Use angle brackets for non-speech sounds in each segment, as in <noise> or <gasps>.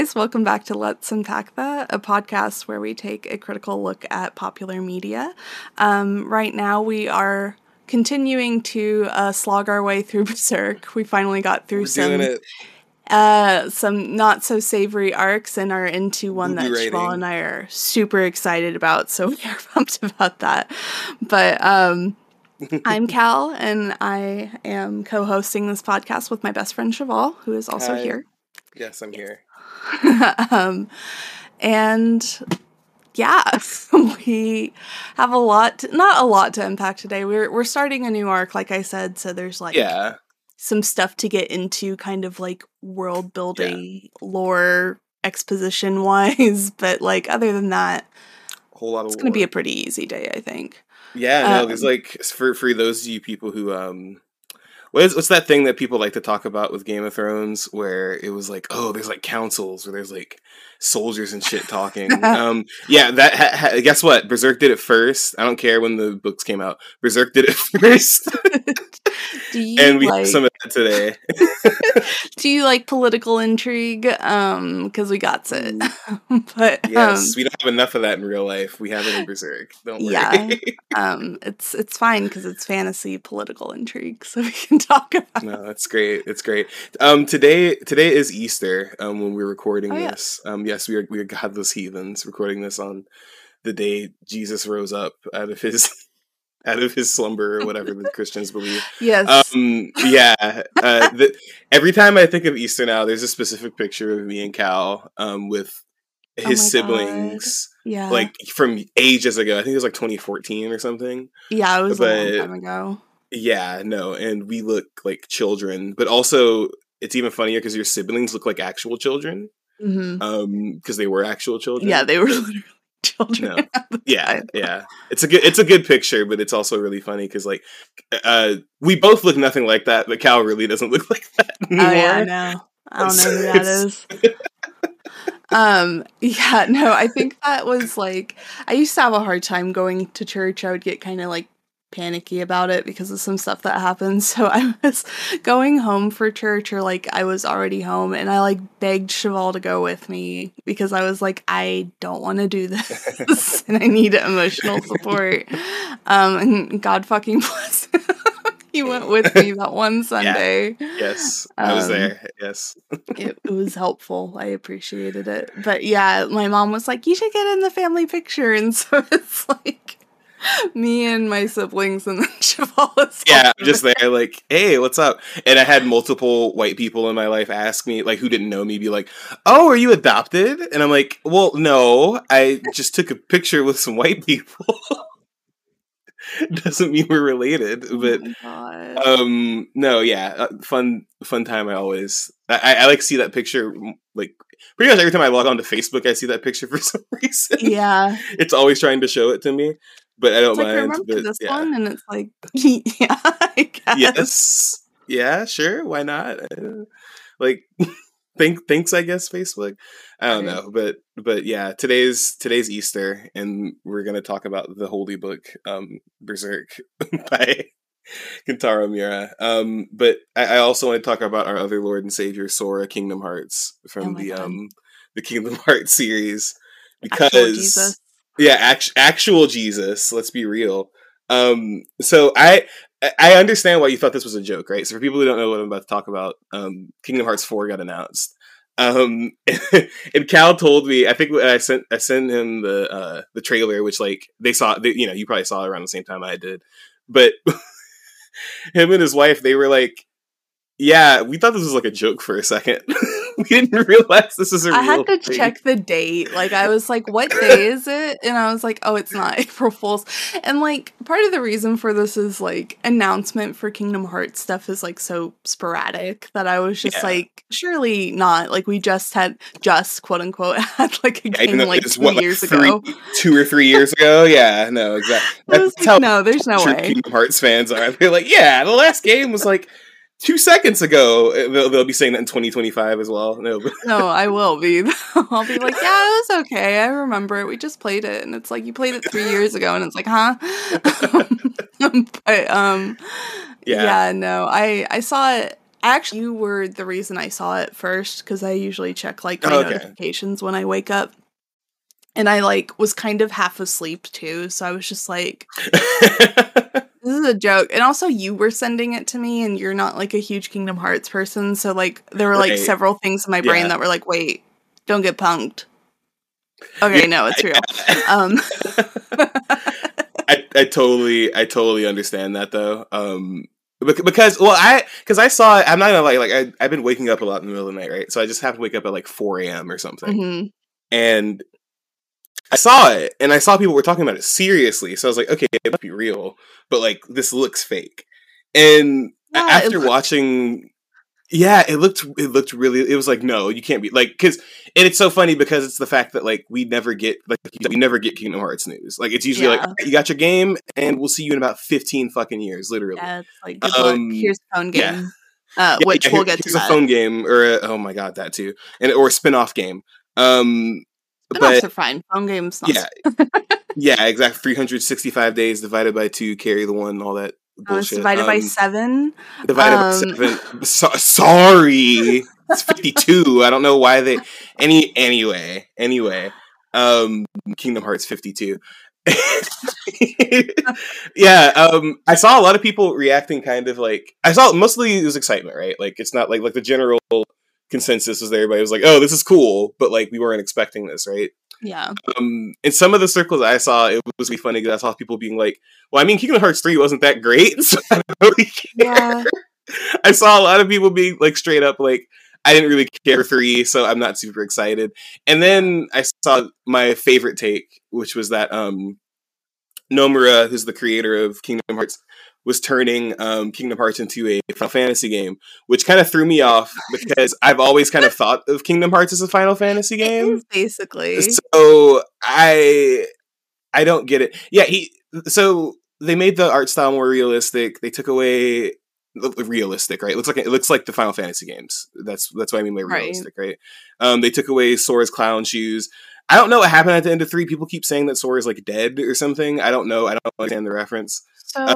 Guys, welcome back to Let's Unpack That, a podcast where we take a critical look at popular media. Um, right now, we are continuing to uh, slog our way through <laughs> Berserk. We finally got through We're some uh, some not so savory arcs and are into one that Booby Shval and I are super excited about. So <laughs> we are pumped about that. But um, <laughs> I'm Cal, and I am co-hosting this podcast with my best friend Chevall, who is also Hi. here. Yes, I'm here. <laughs> um, and yeah, <laughs> we have a lot, to, not a lot to unpack today. We're we're starting a new arc, like I said, so there's like Yeah. some stuff to get into, kind of like world building, lore exposition <laughs> wise. But like other than that, Whole lot of it's gonna be a pretty easy day, I think. Yeah, no, there's um, like for for those of you people who um what is what's that thing that people like to talk about with Game of Thrones where it was like, oh, there's like councils where there's like soldiers and shit talking. <laughs> um yeah, that ha- ha- guess what? Berserk did it first. I don't care when the books came out. Berserk did it <laughs> first. <laughs> Do you and we like have some of that today. do you like political intrigue? Um, because we got it. but Mm. Yes, um, we don't have enough of that in real life. We have it in Berserk. Don't worry. Yeah. um it's it's fine because it's fantasy political intrigue so we can talk about No, that's great. It's great. Um, today today is Easter. Um, when we're recording Oh, yeah. this. Um, yes, we are we are godless heathens recording this on the day Jesus rose up out of his <laughs> out of his slumber or whatever the Christians believe. yes Um, yeah. Uh, the, every time I think of Easter now, there's a specific picture of me and Cal. Um, with Oh his my siblings, yeah like from ages ago. I think it was like 2014 or something. yeah it was a long time ago Yeah, no, and we look like children, but also it's even funnier because your siblings look like actual children, hmm um, because they were actual children. yeah they were <laughs> literally children No. <laughs> yeah, time. yeah. It's a good, it's a good picture, but it's also really funny because like, uh, we both look nothing like that, but Cal really doesn't look <laughs> like that oh yeah i know i don't know who that is. Um yeah no i think that was like i used to have a hard time going to church i would get kind of like panicky about it because of some stuff that happened. <laughs> So i was going home for church or like i was already home and i like begged chevall to go with me because i was like i don't want to do this <laughs> and i need emotional support. Um and god fucking <laughs> bless him. He went with me that one sunday. Yes, I was Um, there. Yes, it, it was helpful. I appreciated it. But yeah, my mom was like, "You should get in the family picture," and so it's like <laughs> me and my siblings and then <laughs> Cheval is yeah, I'm just there, like, hey, what's up? And I had multiple white people in my life ask me, like, who didn't know me, be like, oh, are you adopted? And I'm like, well, no, I just took a picture with some white people. <laughs> Doesn't mean we're related, Oh but God. um, no, yeah, uh, fun, fun time. I always, I, I, like see that picture, like pretty much every time I log onto Facebook, I see that picture for some reason. yeah, It's always trying to show it to me, but I don't it's like mind. remember but, this yeah. one, and it's like, <laughs> yeah, I guess. yes yeah sure why not Uh, like <laughs> think thanks i guess facebook i don't Right. know but but yeah today's today's easter and we're gonna talk about the holy book um berserk <laughs> by kentaro miura um but I, I also want to talk about our other lord and savior sora kingdom hearts Oh from my the God. um the kingdom hearts series because Jesus. Yeah act- actual jesus let's be real. Um so i I- understand why you thought this was a joke right? So for people who don't know what i'm about to talk about um kingdom hearts 4 got announced. Um <laughs> and cal told me i think i sent i sent him the uh the trailer which like they saw they, you know you probably saw it around the same time i did. But <laughs> him and his wife they were like yeah we thought this was like a joke for a second <laughs> <laughs> we didn't realize this is a I real I had to thing. check the date. Like I was like, what day is it? And I was like, oh, it's not <laughs> April Fools. And like part of the reason for this is like announcement for Kingdom Hearts stuff is like so sporadic that I was just Yeah. like, surely not. Like we just had just quote unquote <laughs> had like a Yeah, game like two what, like, years three- ago. two or three years ago. Yeah, no, exactly. That's like, how no, there's no way. Kingdom Hearts fans are. They're like, yeah, the last game was like two seconds ago. Uh, They'll, they'll be saying that in 2025 as well. No, No, I will be. <laughs> I'll be like, yeah, it was okay. I remember it. We just played it, and it's like you played it three <laughs> years ago, and it's like, huh? <laughs> but um, Yeah. yeah. no, I I saw it actually you were the reason I saw it first because I usually check like my Oh, okay. notifications when I wake up. And I like was kind of half asleep too, so I was just like, this is a joke. And also you were sending it to me and you're not like a huge Kingdom Hearts person, so like there were like Right. several things in my brain Yeah. that were like, wait, don't get punked. Okay, no, it's real. <laughs> Um I, I totally I totally understand that though. Um because well I because I saw I'm not gonna lie like I, I've been waking up a lot in the middle of the night right so I just have to wake up at like 4 a.m. or something mhm. and I saw it and I saw people were talking about it seriously so I was like okay it must be real but like this looks fake and Yeah, after looked- watching yeah it looked it looked really it was like no you can't be like because and it's so funny because it's the fact that like we never get like we never get Kingdom Hearts news like it's usually like Yeah. "Alright, you got your game and we'll see you in about 15 fucking years literally Yeah, it's like good luck. Um, Here's the phone game. yeah. Uh, Yeah, which yeah, we'll here- get to here's a phone game or a, oh my god that too and or a spin-off game um But are fine. Phone games yeah <laughs> yeah exactly 365 days divided by two carry the one all that Oh, bullshit divided by Um, seven. divided by Um, seven. So, sorry, it's fifty-two. I don't know why they. Any anyway, anyway. Um, Kingdom Hearts fifty-two. <laughs> yeah, um, I saw a lot of people reacting, kind of like I saw mostly it was excitement, right? Like it's not like like the general consensus was there. Everybody was like, "Oh, this is cool," but like we weren't expecting this, right? Yeah. um in some of the circles I saw, it was really funny because I saw people being like, "Well, I mean, Kingdom Hearts three wasn't that great, <laughs> so I don't really care." Yeah. I saw a lot of people being like straight up like, "I didn't really care for three, so I'm not super excited." And then I saw my favorite take, which was that um Nomura, who's the creator of Kingdom Hearts, was turning um, Kingdom Hearts into a Final Fantasy game, which kind of threw me off <laughs> because I've always kind of thought of Kingdom Hearts as a Final Fantasy game. is basically. so i i don't get it. Yeah he so they made the art style more realistic. They took away realistic right? It looks like it looks like the final fantasy games. That's that's what i mean by Right. realistic right, um they took away sora's clown shoes. I don't know what happened at the end of three. People keep saying that sora's like dead or something. I don't know. I don't understand the reference. So,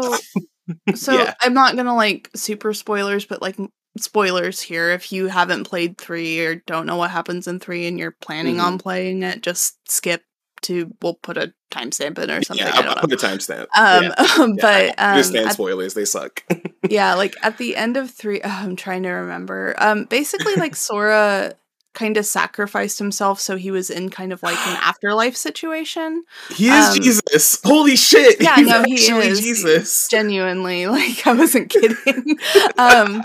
<laughs> so Yeah. I'm not gonna like super spoilers, but like spoilers here. If you haven't played three or don't know what happens in three and you're planning Mm-hmm. on playing it, just skip to. We'll put a timestamp in or something. yeah i'll, I'll put a timestamp Um, yeah. <laughs> but um, understand at- spoilers they suck yeah, <laughs> like at the end of three, <laughs> oh, I'm trying to remember. Um, basically, like Sora kind of sacrificed himself, so he was in kind of like an <gasps> afterlife situation. he is Um, jesus holy shit Yeah, he's no, he is. jesus Genuinely, <laughs> like I wasn't <laughs> kidding. um,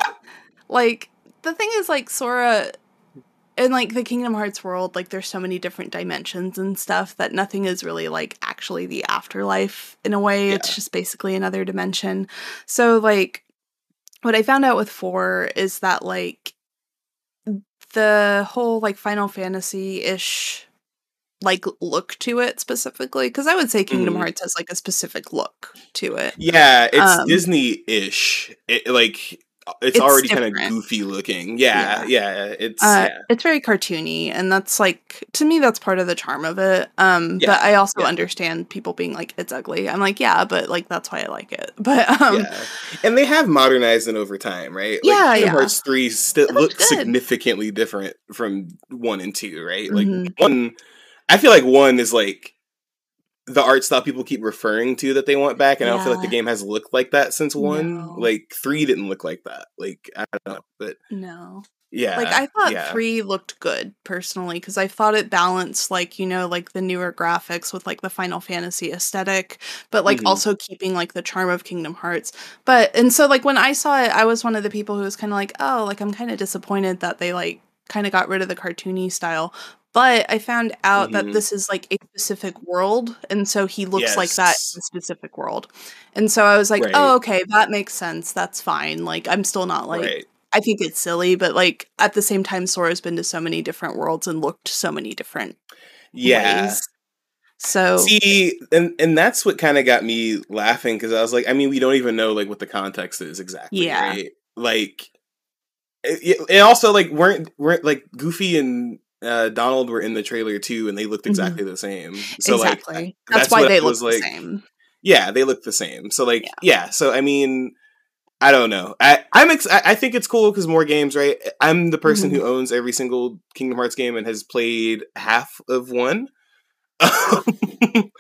like the thing is, like Sora. In like the Kingdom Hearts world, like there's so many different dimensions and stuff that nothing is really like actually the afterlife in a way. It's just basically another dimension. So like what I found out with 4 is that like the whole like Final Fantasy ish like look to it specifically because I would say Kingdom Mhm. Hearts has like a specific look to it. Yeah, it's Um, Disney-ish. It, like it's, It's already kind of goofy looking. Yeah, yeah. it's Uh, yeah. It's very cartoony, and that's like to me that's part of the charm of it. Um, Yeah, but I also yeah. understand people being like it's ugly. I'm like yeah, but like that's why I like it. <laughs> But um, yeah. And they have modernized it over time, right? Like, Yeah, Kingdom yeah. Hearts 3 still looks significantly different from 1 and 2, right? Like Mhm. 1 I feel like 1 is like the art style people keep referring to that they want back, and I don't feel like the game has looked like that since 1. No. Like 3 didn't look like that. Like I don't know, but no. yeah. like I thought yeah. three looked good personally because I thought it balanced like you know like the newer graphics with like the Final Fantasy aesthetic, but like Mhm. also keeping like the charm of Kingdom Hearts. But and so like when I saw it, I was one of the people who was kind of like, oh, like I'm kind of disappointed that they like kind of got rid of the cartoony style. But I found out Mhm. that this is like a specific world, and so he looks like that in a specific world. And so I was like, Right. oh, okay, that makes sense. That's fine. Like I'm still not like right. I think it's silly, but like at the same time, Sora's been to so many different worlds and looked so many different Yeah. ways. So See, and and that's what kind of got me laughing because I was like, I mean, we don't even know like what the context is exactly, Yeah. right? Like, it- and also like weren't weren't like Goofy and uh, Donald were in the trailer too, and they looked Mhm. exactly the same. So exactly, like, that's, that's why they look the like- same. yeah, they look the same. So like, Yeah. yeah. So I mean, I don't know. I I'm ex- I think it's cool because more games, right? I'm the person Mhm. who owns every single Kingdom Hearts game and has played half of one.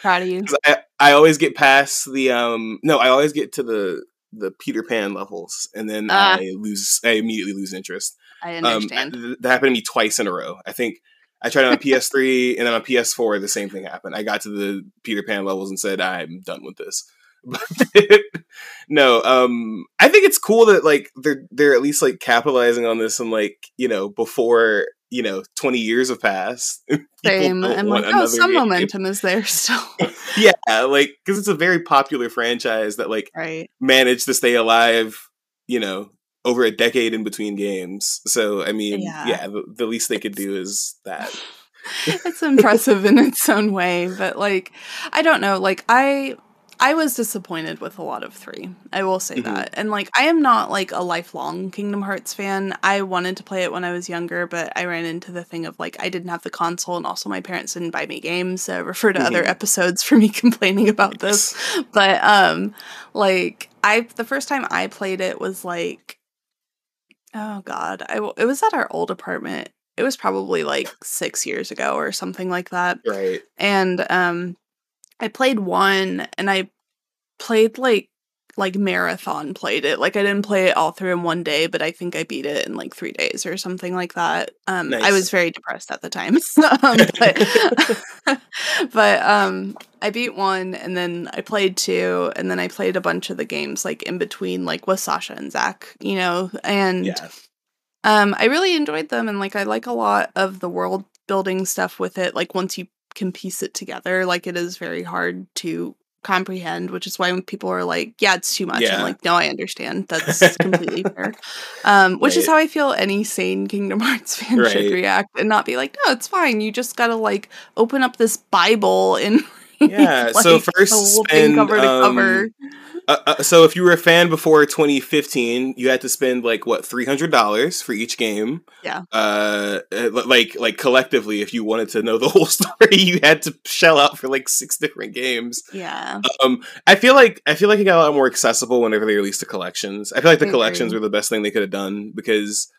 Proud of <laughs> you. I, I always get past the um no, I always get to the the Peter Pan levels and then Ah. I lose I immediately lose interest. I Um understand. th- that happened to me twice in a row. I think I tried it on PS3 <laughs> and then on PS4 the same thing happened. I got to the Peter Pan levels and said I'm done with this. <laughs> But no, um I think it's cool that like they're they're at least like capitalizing on this and like, you know, before you know, twenty years have passed. <laughs> Same. I'm like, oh, some game. momentum is there still. Yeah, like because it's a very popular franchise that like right. managed to stay alive, you know, over a decade in between games. So I mean, Yeah. yeah, the, the least they could do is that. <laughs> it's impressive in its own way, but like I don't know, like I I was disappointed with a lot of 3. I will say Mhm. that. And like I am not like a lifelong Kingdom Hearts fan. I wanted to play it when I was younger, but I ran into the thing of like I didn't have the console and also my parents didn't buy me games. So refer to other Mhm. episodes for me <laughs> complaining about this. But um like I the first time I played it was like oh god, I w- it was at our old apartment. It was probably like 6 years ago or something like that. Right. And um I played one and I played like like marathon played it. Like I didn't play it all through in one day, but I think I beat it in like 3 days or something like that. Um I was very depressed at the time. <laughs> um, but <laughs> but um I beat one and then I played two and then I played a bunch of the games like in between like with Sasha and Zach, you know, and yeah. um I really enjoyed them and like I like a lot of the world building stuff with it like once you can piece it together like it is very hard to comprehend which is why when people are like yeah it's too much Yeah. I'm like no I understand. That's <laughs> completely fair. Um which is how I feel any sane Kingdom <laughs> Hearts fan Right. should react and not be like no it's fine. You just gotta like open up this Bible and <laughs> Yeah, so first spend, cover to um, cover Uh, uh, so if you were a fan before 2015, you had to spend like what three hundred dollars for each game. Yeah. Uh, uh, like like collectively, if you wanted to know the <laughs> whole story, you had to shell out for like six different games. yeah Um, I feel like I feel like it got a lot more accessible whenever they released the collections. I feel like the I collections agree. were the best thing they could have done because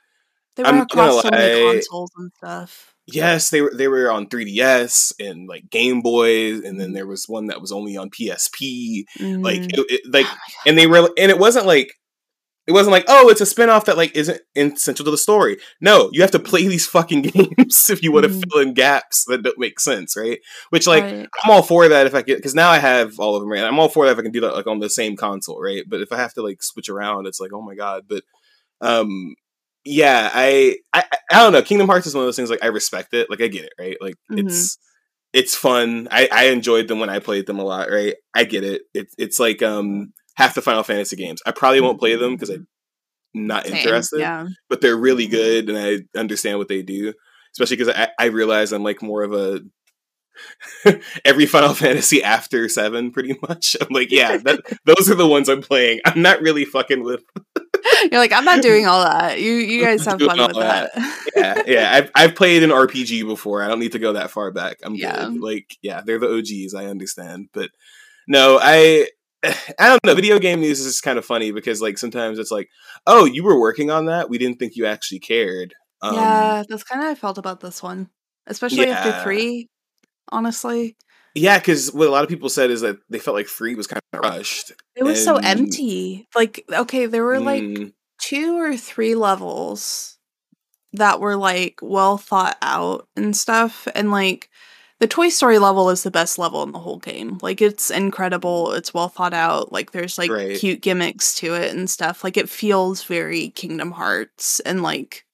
they I'm were across so many consoles and stuff yes, they were they were on 3DS and like Game Boys, and then there was one that was only on PSP. Like Mhm. it, it, like Oh and they were and it wasn't like it wasn't like oh it's a spin-off that like isn't essential to the story no you have to play these fucking <laughs> games if you want to Mhm. fill in gaps that don't make sense right which like Right. i'm all for that if i get because now i have all of them right i'm all for that if i can do that like on the same console right but if i have to like switch around it's like oh my god but um yeah i i, I don't know kingdom hearts is one of those things like i respect it like i get it right? Like Mhm. it's it's fun. I, I enjoyed them when i played them a lot right? I get it, It's it's like um half the final fantasy games. I probably won't play them because i'm not Same, interested Yeah. but they're really good and i understand what they do especially because I, I realize i'm like more of a <laughs> every final fantasy after seven pretty much. <laughs> I'm like yeah that, those are the ones i'm playing. I'm not really fucking with <laughs> You're like, I'm not doing all that. You you guys have fun with that. that. yeah <laughs> yeah I've, I've played an rpg before i don't need to go that far back i'm Yeah. good like yeah they're the og's i understand but no i <sighs> i don't know video game news is kind of funny because like sometimes it's like oh you were working on that we didn't think you actually cared um, yeah, that's kind of how I felt about this one, especially after three. Honestly, Yeah, because what a lot of people said is that they felt like three was kind of rushed. it was so empty. Like, okay, there were like Mm, two or three levels that were like well thought out and stuff, and like. The Toy Story level is the best level in the whole game. Like it's incredible. It's well thought out. Like there's like Right. cute gimmicks to it and stuff. Like it feels very Kingdom Hearts and like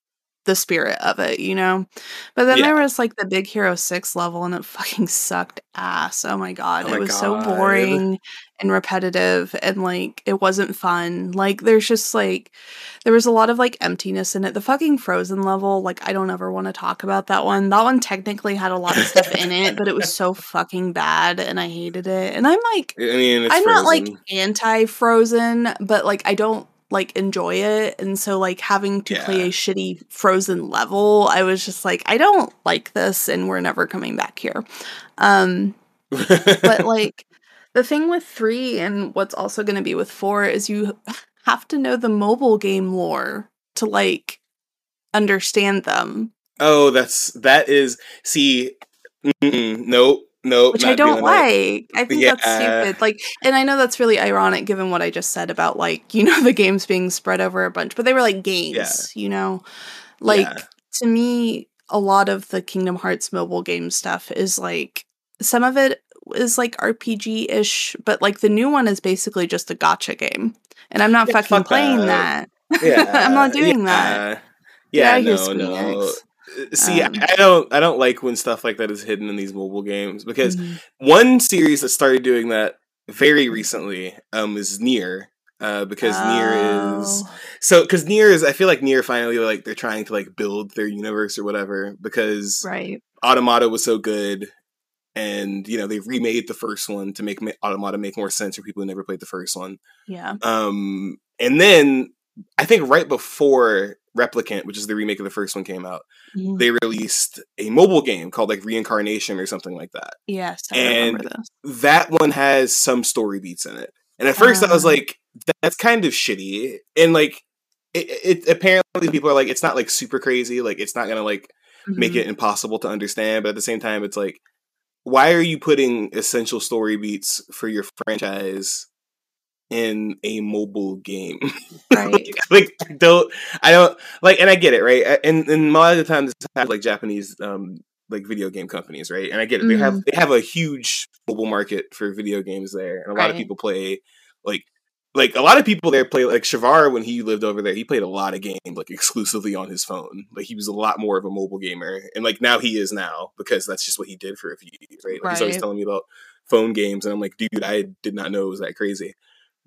the spirit of it, you know? But then there was like the Big Hero 6 level and it <laughs> fucking sucked ass. Oh my god. Oh it my was so boring and repetitive and like it wasn't fun. Like there's just like there was a lot of like emptiness in it. The fucking Frozen level, like I don't ever want to talk about that one. That one technically had a lot of stuff in it, but it was so <laughs> fucking bad and I hated it. And I'm like I mean, it's I'm not like anti Frozen, but like I don't like enjoy it. And so like having to play a shitty Frozen level, I was just like, I don't like this and we're never coming back here. Um but <laughs> like the thing with three and what's also gonna be with four is you have to know the mobile game lore to like understand them. Oh, that's that is see. Nope, nope. Which I don't like. I <laughs> think yeah. that's stupid. Like, and I know that's really ironic given what I just said about like you <laughs> know the games being spread over a bunch, but they were like games. Yeah. You know, like yeah. to me, a lot of the Kingdom Hearts mobile game stuff is like some of it is like RPG ish, but like the new one is basically just a gacha game, and I'm not fucking fuck playing that. that. Yeah, <laughs> I'm not doing that. Yeah, no, no. See, um, I don't, I don't like when stuff like that is hidden in these mobile games because mm-hmm. one series that started doing that very recently um, is NieR Uh, because oh. NieR is so because NieR is I feel like NieR finally like they're trying to like build their universe or whatever because right Automata was so good and you know they remade the first one to make Automata make more sense for people who never played the first one. Yeah. Um, and then I think right before Replicant, which is the remake of the first one, came out, mm-hmm. they released a mobile game called like Reincarnation or something like that. Yes, I and that one has some story beats in it. And at first, uh, I was ah. like, "That's kind of shitty," and like, it, it, apparently people are like, "It's not like super crazy. Like, it's not gonna like mm-hmm. make it impossible to understand." But at the same time, it's like, why are you putting essential story beats for your franchise in a mobile game. <laughs> Right. like, I don't I don't like and I get it, right? And and a lot of the times have like Japanese um like video game companies, right? And I get it. Mm. They have mm-hmm. they have a huge mobile market for video games there. And a lot right. of people play like like a lot of people there play like Shavar when he lived over there, he played a lot of games like exclusively on his phone. Like he was a lot more of a mobile gamer. And like now he is now because that's just what he did for a few years, right? Like right. he's always telling me about phone games and I'm like, dude, I did not know it was that crazy.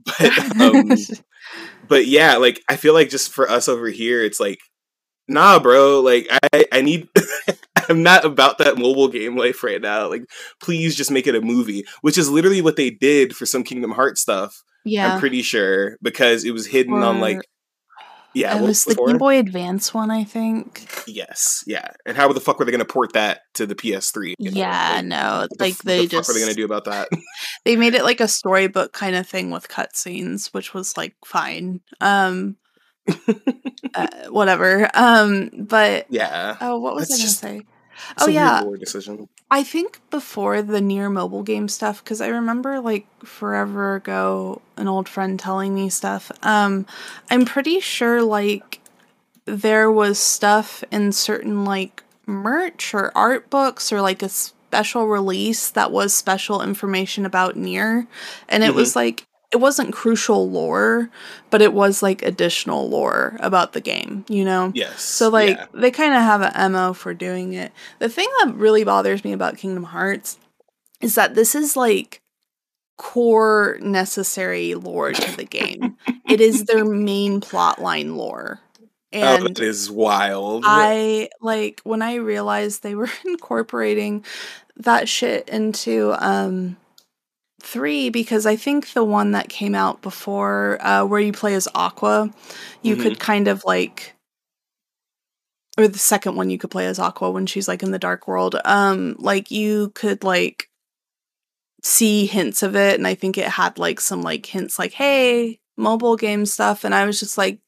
<laughs> But um, <laughs> but yeah, like I feel like just for us over here, it's like, nah, bro. Like I I need. <laughs> I'm not about that mobile game life right now. Like, please just make it a movie, which is literally what they did for some Kingdom Hearts stuff. Yeah, I'm pretty sure because it was hidden or, on like yeah, it was the Game Boy Advance one, I think. Yes, yeah. And how the fuck were they going to port that to the PS3? Yeah, like, no, like the, they the just. What are they going to do about that? <laughs> they made it like a storybook kind of thing with cutscenes, which was like fine. Um, <laughs> uh, whatever. Um, but yeah. Oh, what was That's I going to say? oh yeah, decision. I think before the NieR mobile game stuff, because I remember like forever ago, an old friend telling me stuff. Um, I'm pretty sure like there was stuff in certain like merch or art books or like a special release that was special information about NieR, and it mm-hmm. was like it wasn't crucial lore, but it was like additional lore about the game, you know? Yes. So like yeah. they kind of have an MO for doing it. The thing that really bothers me about Kingdom Hearts is that this is like core necessary lore to the game. <laughs> it is their main plotline lore. Oh, and oh, it is wild. I like when I realized they were <laughs> incorporating that shit into um three because I think the one that came out before, uh, where you play as Aqua, you mm-hmm. could kind of like, or the second one you could play as Aqua when she's like in the dark world. Um, like you could like see hints of it, and I think it had like some like hints like, hey, mobile game stuff, and I was just like.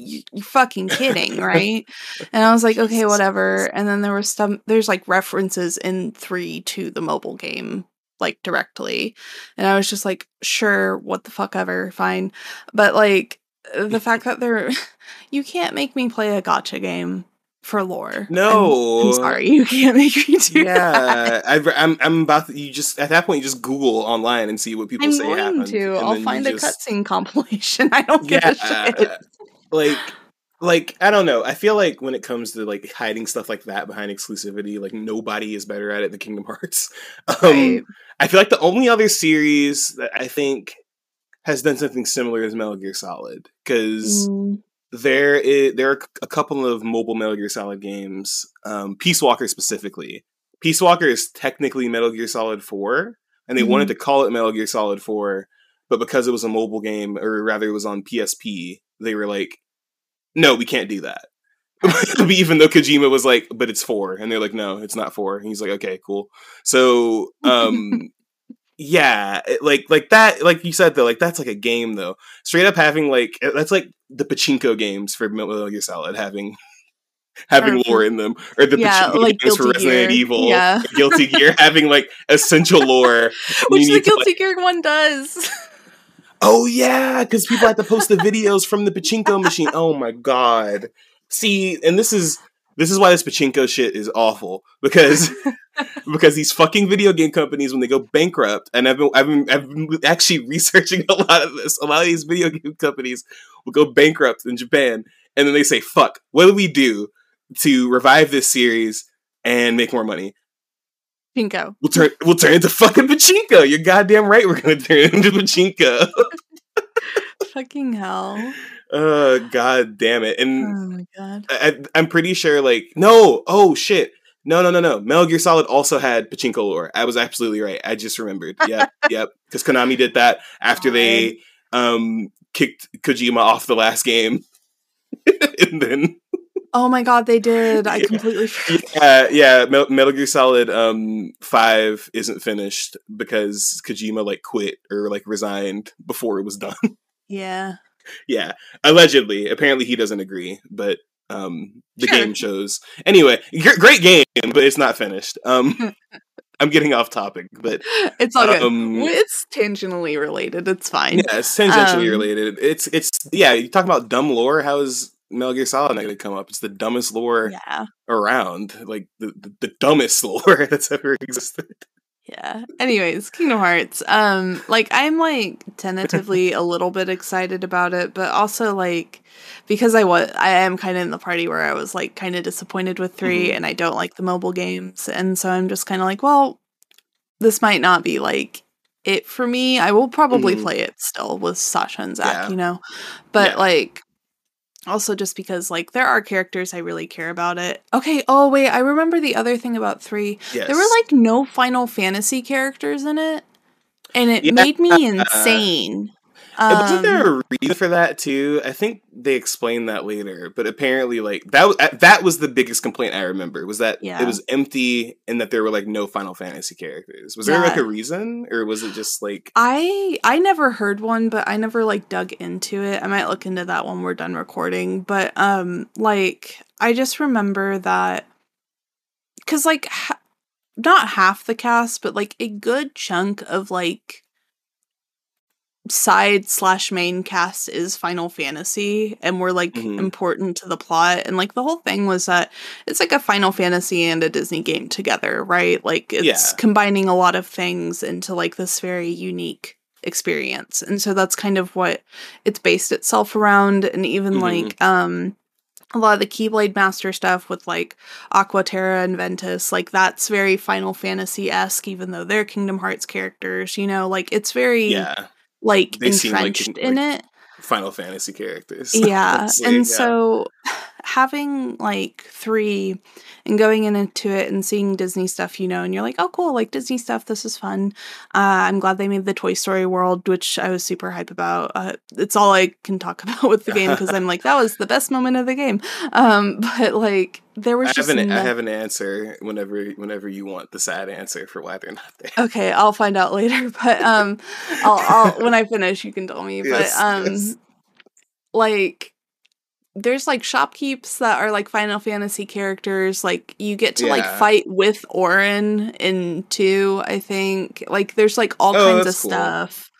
You, are fucking kidding, <laughs> right? and I was like, okay, whatever. And then there was some, there's like references in three to the mobile game like directly. And I was just like, sure, what the fuck ever, fine. But like the <laughs> fact that they're <laughs> you can't make me play a gacha game for lore. No, I'm, I'm sorry, you can't make me do yeah, i am I'm about to, you just at that point you just Google online and see what people I'm say going happened. To. I'll find a just... cutscene compilation. <laughs> I don't give yeah, a shit. Like like I don't know. I feel like when it comes to like hiding stuff like that behind exclusivity, like nobody is better at it than Kingdom Hearts. <laughs> Um, right. I feel like the only other series that I think has done something similar is Metal Gear Solid because mm. there is there are a couple of mobile Metal Gear Solid games, um, Peace Walker specifically. Peace Walker is technically Metal Gear Solid Four, and they mm. wanted mm-hmm. to call it Metal Gear Solid Four, but because it was a mobile game, or rather, it was on PSP, they were like no, we can't do that. <laughs> Even though Kojima was like, but it's four, and they're like, no, it's not four. And he's like, okay, cool. So, um, <laughs> yeah, it- like like that, like you said though, like that's like a game though. Straight up having like that's like the pachinko games for Metal Gear Solid having <laughs> having Or- lore in them, or the Yeah, pachinko like games for Resident Gear. Evil, Yeah. Guilty Gear having like essential lore. Which the need to, like- Guilty Gear one does. Oh yeah, because people had to post the videos from the pachinko machine. Oh my god. See, and this is this is why this pachinko shit is awful because <laughs> because these fucking video game companies when they go bankrupt and I've been I've been, I've been actually <laughs> researching a lot of this. A lot of these video game companies will go bankrupt in Japan and then they say, "Fuck, what do we do to revive this series and make more money?" Pinko. We'll turn we'll turn into fucking pachinko. You're goddamn right. We're gonna turn into pachinko. <laughs> Fucking hell. Uh, god damn it! And Oh my god. I, I'm pretty sure, like, no, oh shit, no, no, no, no. Metal Gear Solid also had pachinko lore. I was absolutely right. I just remembered. Yep, <laughs> yep. Because Konami did that after they um kicked Kojima off the last game, <laughs> and then Oh my god, they did. I <laughs> Yeah. completely forgot. yeah, yeah, Metal Gear Solid um five isn't finished because Kojima like quit or like resigned before it was done. <laughs> Yeah. yeah, allegedly. Apparently, he doesn't agree, but um, the Sure. game shows. Anyway, gr- great game, but it's not finished. Um, <laughs> I'm getting off topic, but It's all good. Um, Well, it's tangentially related. It's fine. yeah, it's tangentially Um, related. It's it's yeah. You talk about dumb lore. How is Metal Gear Solid not going to come up? It's the dumbest lore Yeah. around, like the, the the dumbest <laughs> lore that's ever existed. Yeah. Anyways, Kingdom Hearts. Um, like I'm like <laughs> tentatively a little bit excited about it, but also like because I was I am kind of in the party where I was like kind of disappointed with 3 Mhm. and I don't like the mobile games, and so I'm just kind of like, well, this might not be like it for me. I will probably Mhm. play it still with Sasha and Zach, Yeah. you know, but Yeah. like. Also, just because like there are characters I really care about it. Okay. Oh wait, I remember the other thing about three. Yes, There were like no Final Fantasy characters in it, and it Yeah. made me insane. And wasn't there Um, a reason for that too? I think they explained that later, but apparently, like that was uh, that was the biggest complaint I remember was that Yeah. it was empty and that there were like no Final Fantasy characters. Was there like a reason, or was it just like I I never heard one, but I never like dug into it. I might look into that when we're done recording. But um, like I just remember that because like ha- not half the cast, but like a good chunk of like side slash main cast is Final Fantasy and were like Mhm. important to the plot. And like the whole thing was that it's like a Final Fantasy and a Disney game together, right? Like it's Yeah. combining a lot of things into like this very unique experience. And so that's kind of what it's based itself around. And even Mhm. like um a lot of the Keyblade Master stuff with like Aqua Terra and Ventus, like that's very Final Fantasy esque, even though they're Kingdom Hearts characters, you know, like it's very yeah like They seem like entrenched in like it. Final Fantasy characters? <laughs> Yeah. And yeah. so having like three and going into it and seeing Disney stuff, you know, and you're like, oh, cool, like Disney stuff, this is fun. Uh, I'm glad they made the Toy Story world, which I was super hype about. Uh, it's all I can talk <laughs> about with the game because I'm like, that was the best moment of the game. Um, <laughs> but like, there was I just have an I have an answer whenever whenever you want the sad answer for why they're not there. Okay, I'll find out later. <laughs> But um, I'll, I'll when I finish, you can tell me. Yes, but um, yes. like there's like shopkeeps that are like Final Fantasy characters. Like you get to like fight with Auron in two. I think like there's like all Oh, kinds of cool. stuff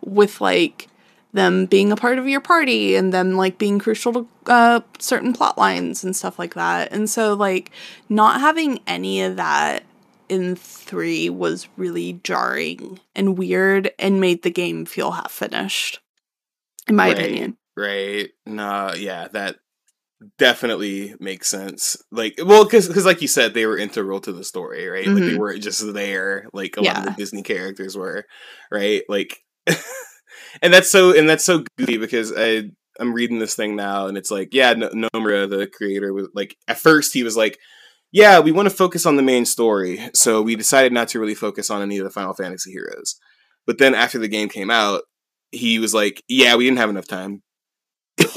with like them being a part of your party and them like being crucial to uh, certain plot lines and stuff like that. And so like not having any of that in three was really jarring and weird and made the game feel half finished. In my Right. opinion. Right. Nah, yeah, that definitely makes sense. Like, well, because because like you said, they were integral to the story, right? Like they Mhm. weren't just there, like a lot of the Disney characters were, right? Like, <laughs> and that's so and that's so goofy because I I'm reading this thing now, and it's like, yeah, N- Nomura, the creator, was like, at first he was like. Yeah, we want to focus on the main story, so we decided not to really focus on any of the Final Fantasy heroes. But then after the game came out, he was like, "Yeah, we didn't have enough time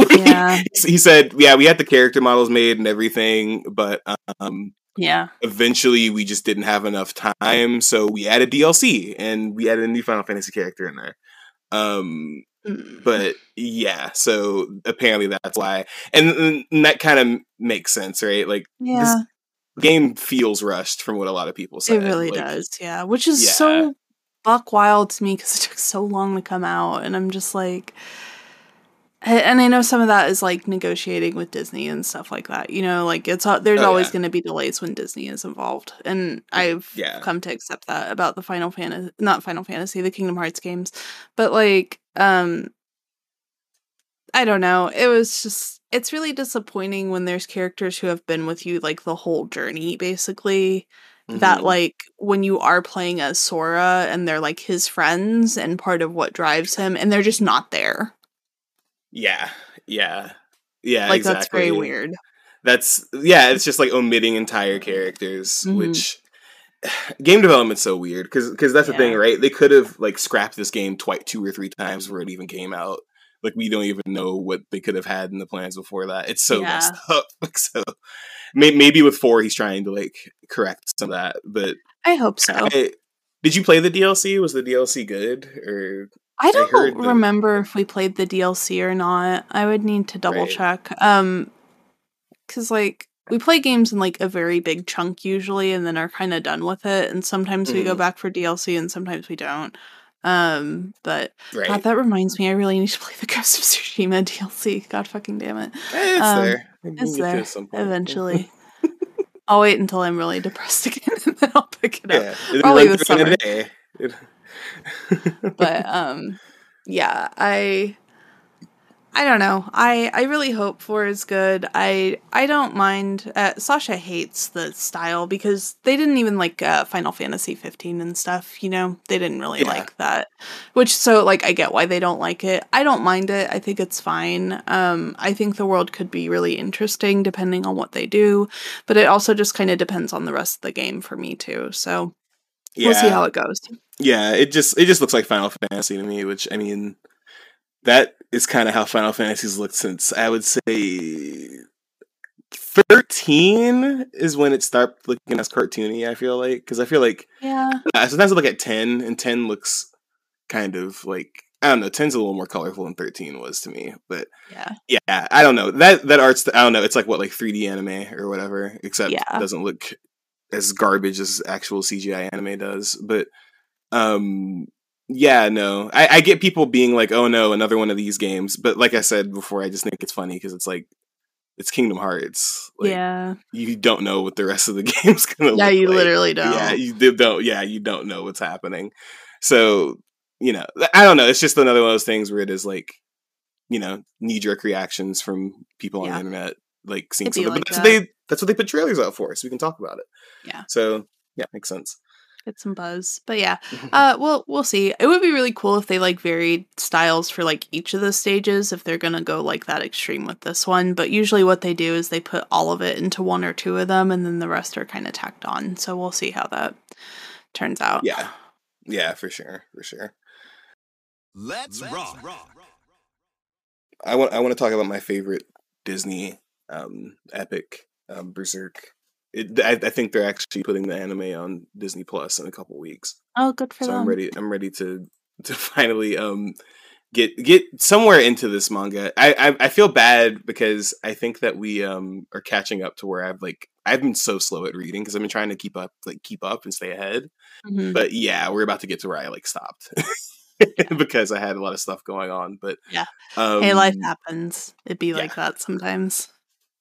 Yeah. <laughs> he said, "Yeah, we had the character models made and everything, but um, Yeah. eventually we just didn't have enough time, so we added DLC and we added a new Final Fantasy character in there." Um, Mm. but yeah, so apparently that's why, and, and that kind of makes sense, right? Like Yeah. game feels rushed from what a lot of people say. It really like, does, yeah. Which is Yeah. so buck wild to me because it took so long to come out, and I'm just like, and I know some of that is like negotiating with Disney and stuff like that. You know, like it's there's Oh, always yeah. going to be delays when Disney is involved, and I've Yeah. come to accept that about the Final Fantasy, not Final Fantasy, the Kingdom Hearts games, but like, um, I don't know. It was just it's really disappointing when there's characters who have been with you like the whole journey, basically that Mhm. like when you are playing as Sora and they're like his friends and part of what drives him and they're just not there. Yeah, yeah, yeah. like exactly. that's very weird. That's yeah. It's just like omitting entire characters, Mhm. which <sighs> game development's so weird because because that's the thing, right? They could have like scrapped this game twice, two or three times before it even came out. Like we don't even know what they could have had in the plans before that. It's so messed <laughs> up. Like, so may- maybe with four, he's trying to like correct some of that. But I hope so. I- did you play the DLC? Was the DLC good or don't heard the- remember if we played the DLC or not. I would need to double Right. check. Um cuz like we play games in like a very big chunk usually and then are kind of done with it and sometimes we go Mhm. back for DLC and sometimes we don't. Um but right? God, that reminds me I really need to <laughs> play the Ghost of Tsushima DLC. God fucking damn it. Eh, it's um, there. It's get to it there at some point. eventually. <laughs> I'll wait until I'm really depressed <laughs> again and then I'll pick it up. Yeah, Probably this summer. A day. It- But um yeah, I I don't know. I I really hope four is good. I I don't mind. Uh, Sasha hates the style because they didn't even like uh, Final Fantasy 15 and stuff. You know, they didn't really Yeah. like that. Which so like I get why they don't like it. I don't mind it. I think it's fine. Um, I think the world could be really interesting depending on what they do, but it also just kind of depends on the rest of the game for me too. So yeah, we'll see how it goes. Yeah. It just it just looks like Final Fantasy to me, which I mean, that is kind of how Final Fantasies looked since I would say thirteen is when it started looking as cartoony. I feel like because I feel like Yeah. uh, sometimes I look at ten and ten looks kind of like. I don't know. 10's a little more colorful than 13 was to me, but Yeah. yeah, I don't know. That that art's I don't know. It's like what like 3D anime or whatever, except Yeah. it doesn't look as garbage as actual CGI anime does. But um yeah, no. I, I get people being like, "Oh no, another one of these games." But like I said before, I just think it's funny because it's like it's Kingdom Hearts. Like, yeah. you don't know what the rest of the <laughs> game's gonna. Yeah, look you like. literally don't. Yeah, you do- don't. Yeah, you don't know what's happening. So you know, I don't know. It's just another one of those things where it is like, you know, knee jerk reactions from people on the internet, like seeing something. like but that's that. what they that's what they put trailers out for, so we can talk about it. Yeah. So yeah, makes sense. Get some buzz. But yeah, <laughs> uh, well, we'll see. It would be really cool if they like varied styles for like each of the stages if they're gonna go like that extreme with this one. But usually, what they do is they put all of it into one or two of them, and then the rest are kind of tacked on. So we'll see how that turns out. yeah, yeah, for sure, for sure. Let's, rock. I want I want to talk about my favorite Disney um, epic, um, Berserk. It, I, I think they're actually putting the anime on Disney Plus in a couple weeks. Oh, good for so them. I'm ready. I'm ready to <laughs> to finally um get get somewhere into this manga. I, I I feel bad because I think that we um are catching up to where I've like I've been so slow at reading because I've been trying to keep up like keep up and stay ahead. Mhm. But yeah, we're about to get to where I like stopped <laughs> because I had a lot of stuff going on. But Yeah. um, hey, life happens. It'd be yeah. like that sometimes.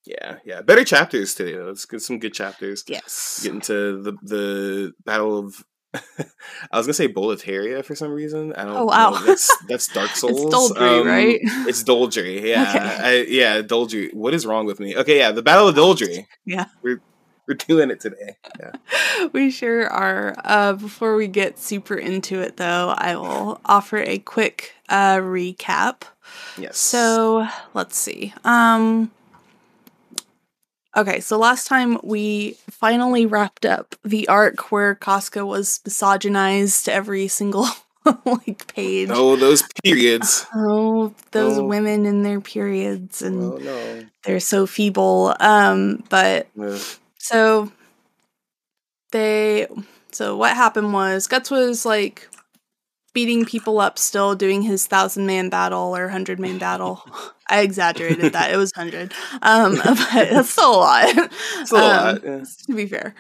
Yeah, yeah, better chapters today. though. Let's get some good chapters. Yes. Get into the the battle of. <laughs> I was gonna say Boletaria for some reason. I don't. Oh, wow. know. That's that's Dark <laughs> Souls. It's Doldrey, Um, right? It's Doldrey. Yeah, Okay. I, yeah, Doldrey. What is wrong with me? Okay, yeah, the Battle of Doldrey. Yeah. we're we're doing it today. Yeah. <laughs> we sure are. Uh, before we get super into it, though, I will offer a quick uh, recap. Yes. So let's see. Um, okay, so last time we finally wrapped up the arc where Casca was misogynized every single <laughs> like page. Oh, those periods. Oh, those Oh. women in their periods and Oh no. they're so feeble. Um, but Ugh. so they so what happened was Guts was like beating people up still doing his thousand man battle or hundred man battle. <laughs> I exaggerated that. It was hundred. Um <laughs> but that's still a lot. It's a lot. Um, yeah. to be fair.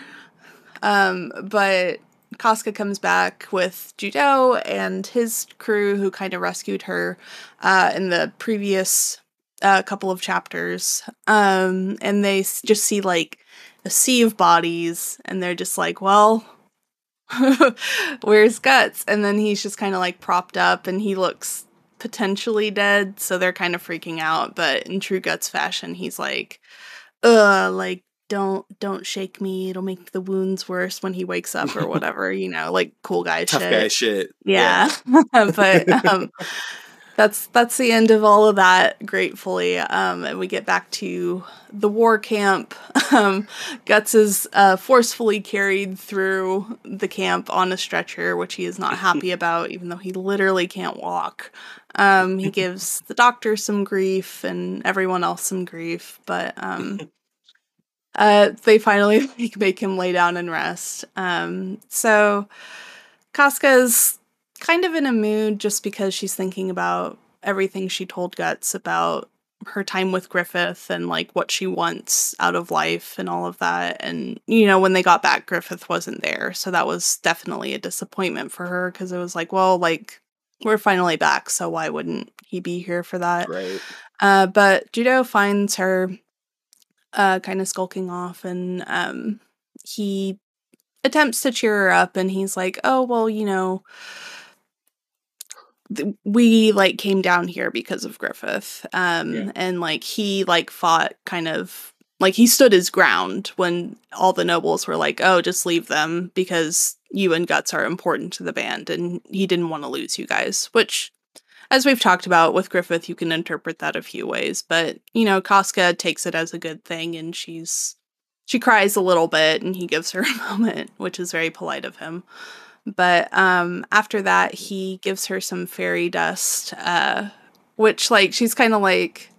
Um, but Casca comes back with Judeau and his crew who kind of rescued her uh, in the previous uh, couple of chapters. Um, and they s- just see like a sea of bodies and they're just like, well, <laughs> where's Guts? And then he's just kind of like propped up and he looks potentially dead. So they're kind of freaking out. But in true Guts fashion, he's like, uh, like, don't don't shake me it'll make the wounds worse when he wakes up or <laughs> whatever you know like cool guy Tough shit guy shit. yeah, <laughs> but um that's that's the end of all of that gratefully. Um and we get back to the war camp. <laughs> Um guts is uh forcefully carried through the camp on a stretcher which he is not <laughs> happy about even though he literally can't walk. Um he <laughs> gives the doctor some grief and everyone else some grief but um uh, they finally make, make him lay down and rest. Um, so Casca's kind of in a mood just because she's thinking about everything she told Guts about her time with Griffith and like what she wants out of life and all of that. And you know, when they got back, Griffith wasn't there, so that was definitely a disappointment for her because it was like, well, like we're finally back, so why wouldn't he be here for that? Right. Uh, but Judeau finds her uh, kind of skulking off, and um, he attempts to cheer her up, and he's like, "Oh well, you know, we like came down here because of Griffith, um, Yeah. and like he like fought kind of." Like he stood his ground when all the nobles were like, "Oh, just leave them because you and Guts are important to the band," and he didn't want to lose you guys. Which as we've talked about with Griffith, you can interpret that a few ways, but you know, Casca takes it as a good thing and she's she cries a little bit and he gives her <laughs> a moment, which is very polite of him. But um after that he gives her some fairy dust, uh which like she's kind of like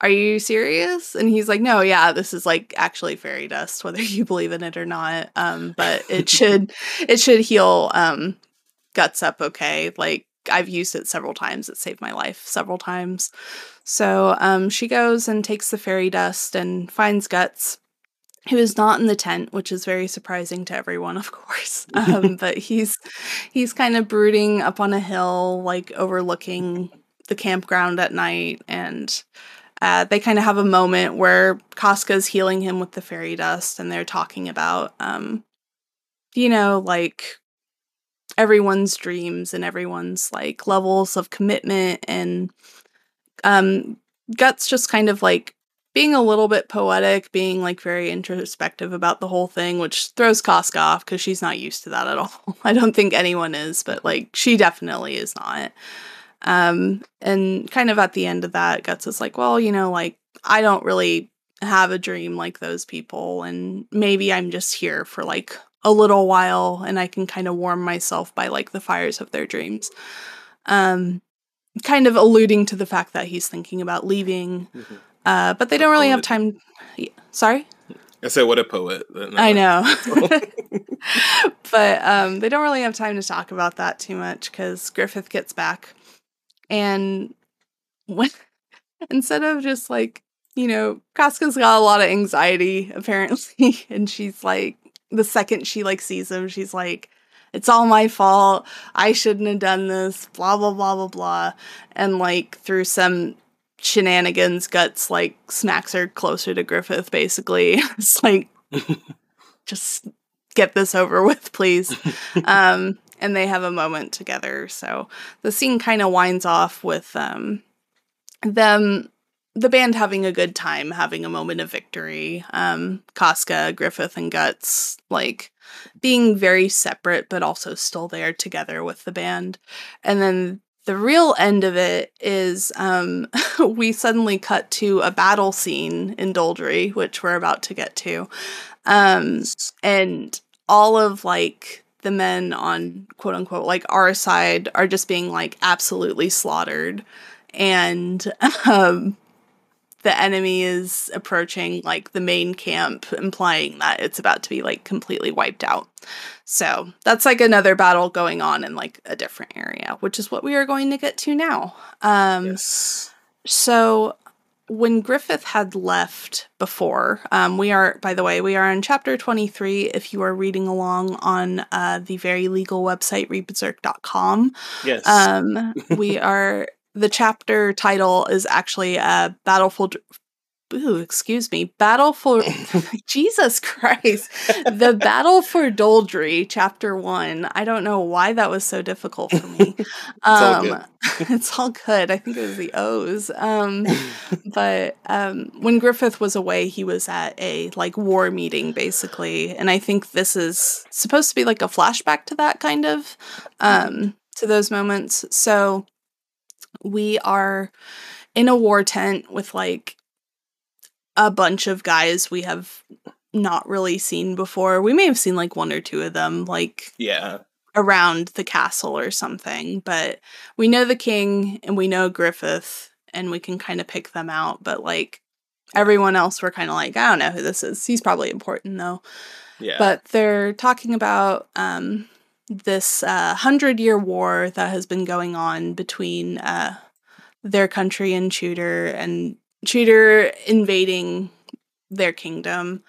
are you serious? And he's like, no, yeah, this is like actually fairy dust, whether <laughs> you believe in it or not. Um, but it <laughs> should it should heal um guts up okay. Like I've used it several times. It saved my life several times. So um, she goes and takes the fairy dust and finds Guts, who is not in the tent, which is very surprising to everyone, of course. <laughs> Um, but he's he's kind of brooding up on a hill, like overlooking the campground at night, and uh, they kind of have a moment where Casca's healing him with the fairy dust, and they're talking about, um, you know, like everyone's dreams and everyone's like levels of commitment and um guts just kind of like being a little bit poetic being like very introspective about the whole thing which throws Casca off because she's not used to that at <laughs> all i don't think anyone is but like she definitely is not um and kind of at the end of that guts is like well you know like i don't really have a dream like those people and maybe i'm just here for like a little while and I can kind of warm myself by like the fires of their dreams. Um kind of alluding to the fact that he's thinking about leaving. Mhm. Uh but they don't really have time Sorry? I said, what a poet. No. I know. <laughs> <laughs> but um they don't really have time to talk about that too much cuz Griffith gets back and when <laughs> instead of just like you know, Casca's got a lot of anxiety apparently, and she's like, the second she like sees him, she's like, "It's all my fault. I shouldn't have done this." Blah blah blah blah blah, and like through some shenanigans, guts like smacks her closer to Griffith. Basically, <laughs> it's like, <laughs> just get this over with, please. <laughs> um, and they have a moment together. So the scene kind of winds off with um, them the band having a good time, having a moment of victory. Um, Casca, Griffith, and Guts like being very separate, but also still there together with the band. And then the real end of it is um, <laughs> we suddenly cut to a battle scene in Doldrey, which we're about to get to. Um, and all of like the men on quote unquote like our side are just being like absolutely slaughtered and <laughs> um the enemy is approaching like the main camp implying that it's about to be like completely wiped out so that's like another battle going on in like a different area which is what we are going to get to now um yes. so when Griffith had left before, um, we are, by the way, we are in chapter 23 if you are reading along on uh, the very legal website, readberserk.com. Yes. Um, <laughs> we are, the chapter title is actually uh, Battlefield. Ooh, excuse me. Battle for <laughs> Jesus Christ. The Battle for Doldrey, chapter one. I don't know why that was so difficult for me. <laughs> all um good. <laughs> it's all good. I think it was the O's. Um but um when Griffith was away, he was at a like war meeting basically. And I think this is supposed to be like a flashback to that kind of um to those moments. So we are in a war tent with like a bunch of guys we have not really seen before. We may have seen like one or two of them like yeah. around the castle or something, but we know the king and we know Griffith and we can kind of pick them out, but like everyone else we're kind of like I don't know who this is. He's probably important though. Yeah. But they're talking about um, this uh, hundred year war that has been going on between uh, their country and Tudor, and Tudor invading their kingdom.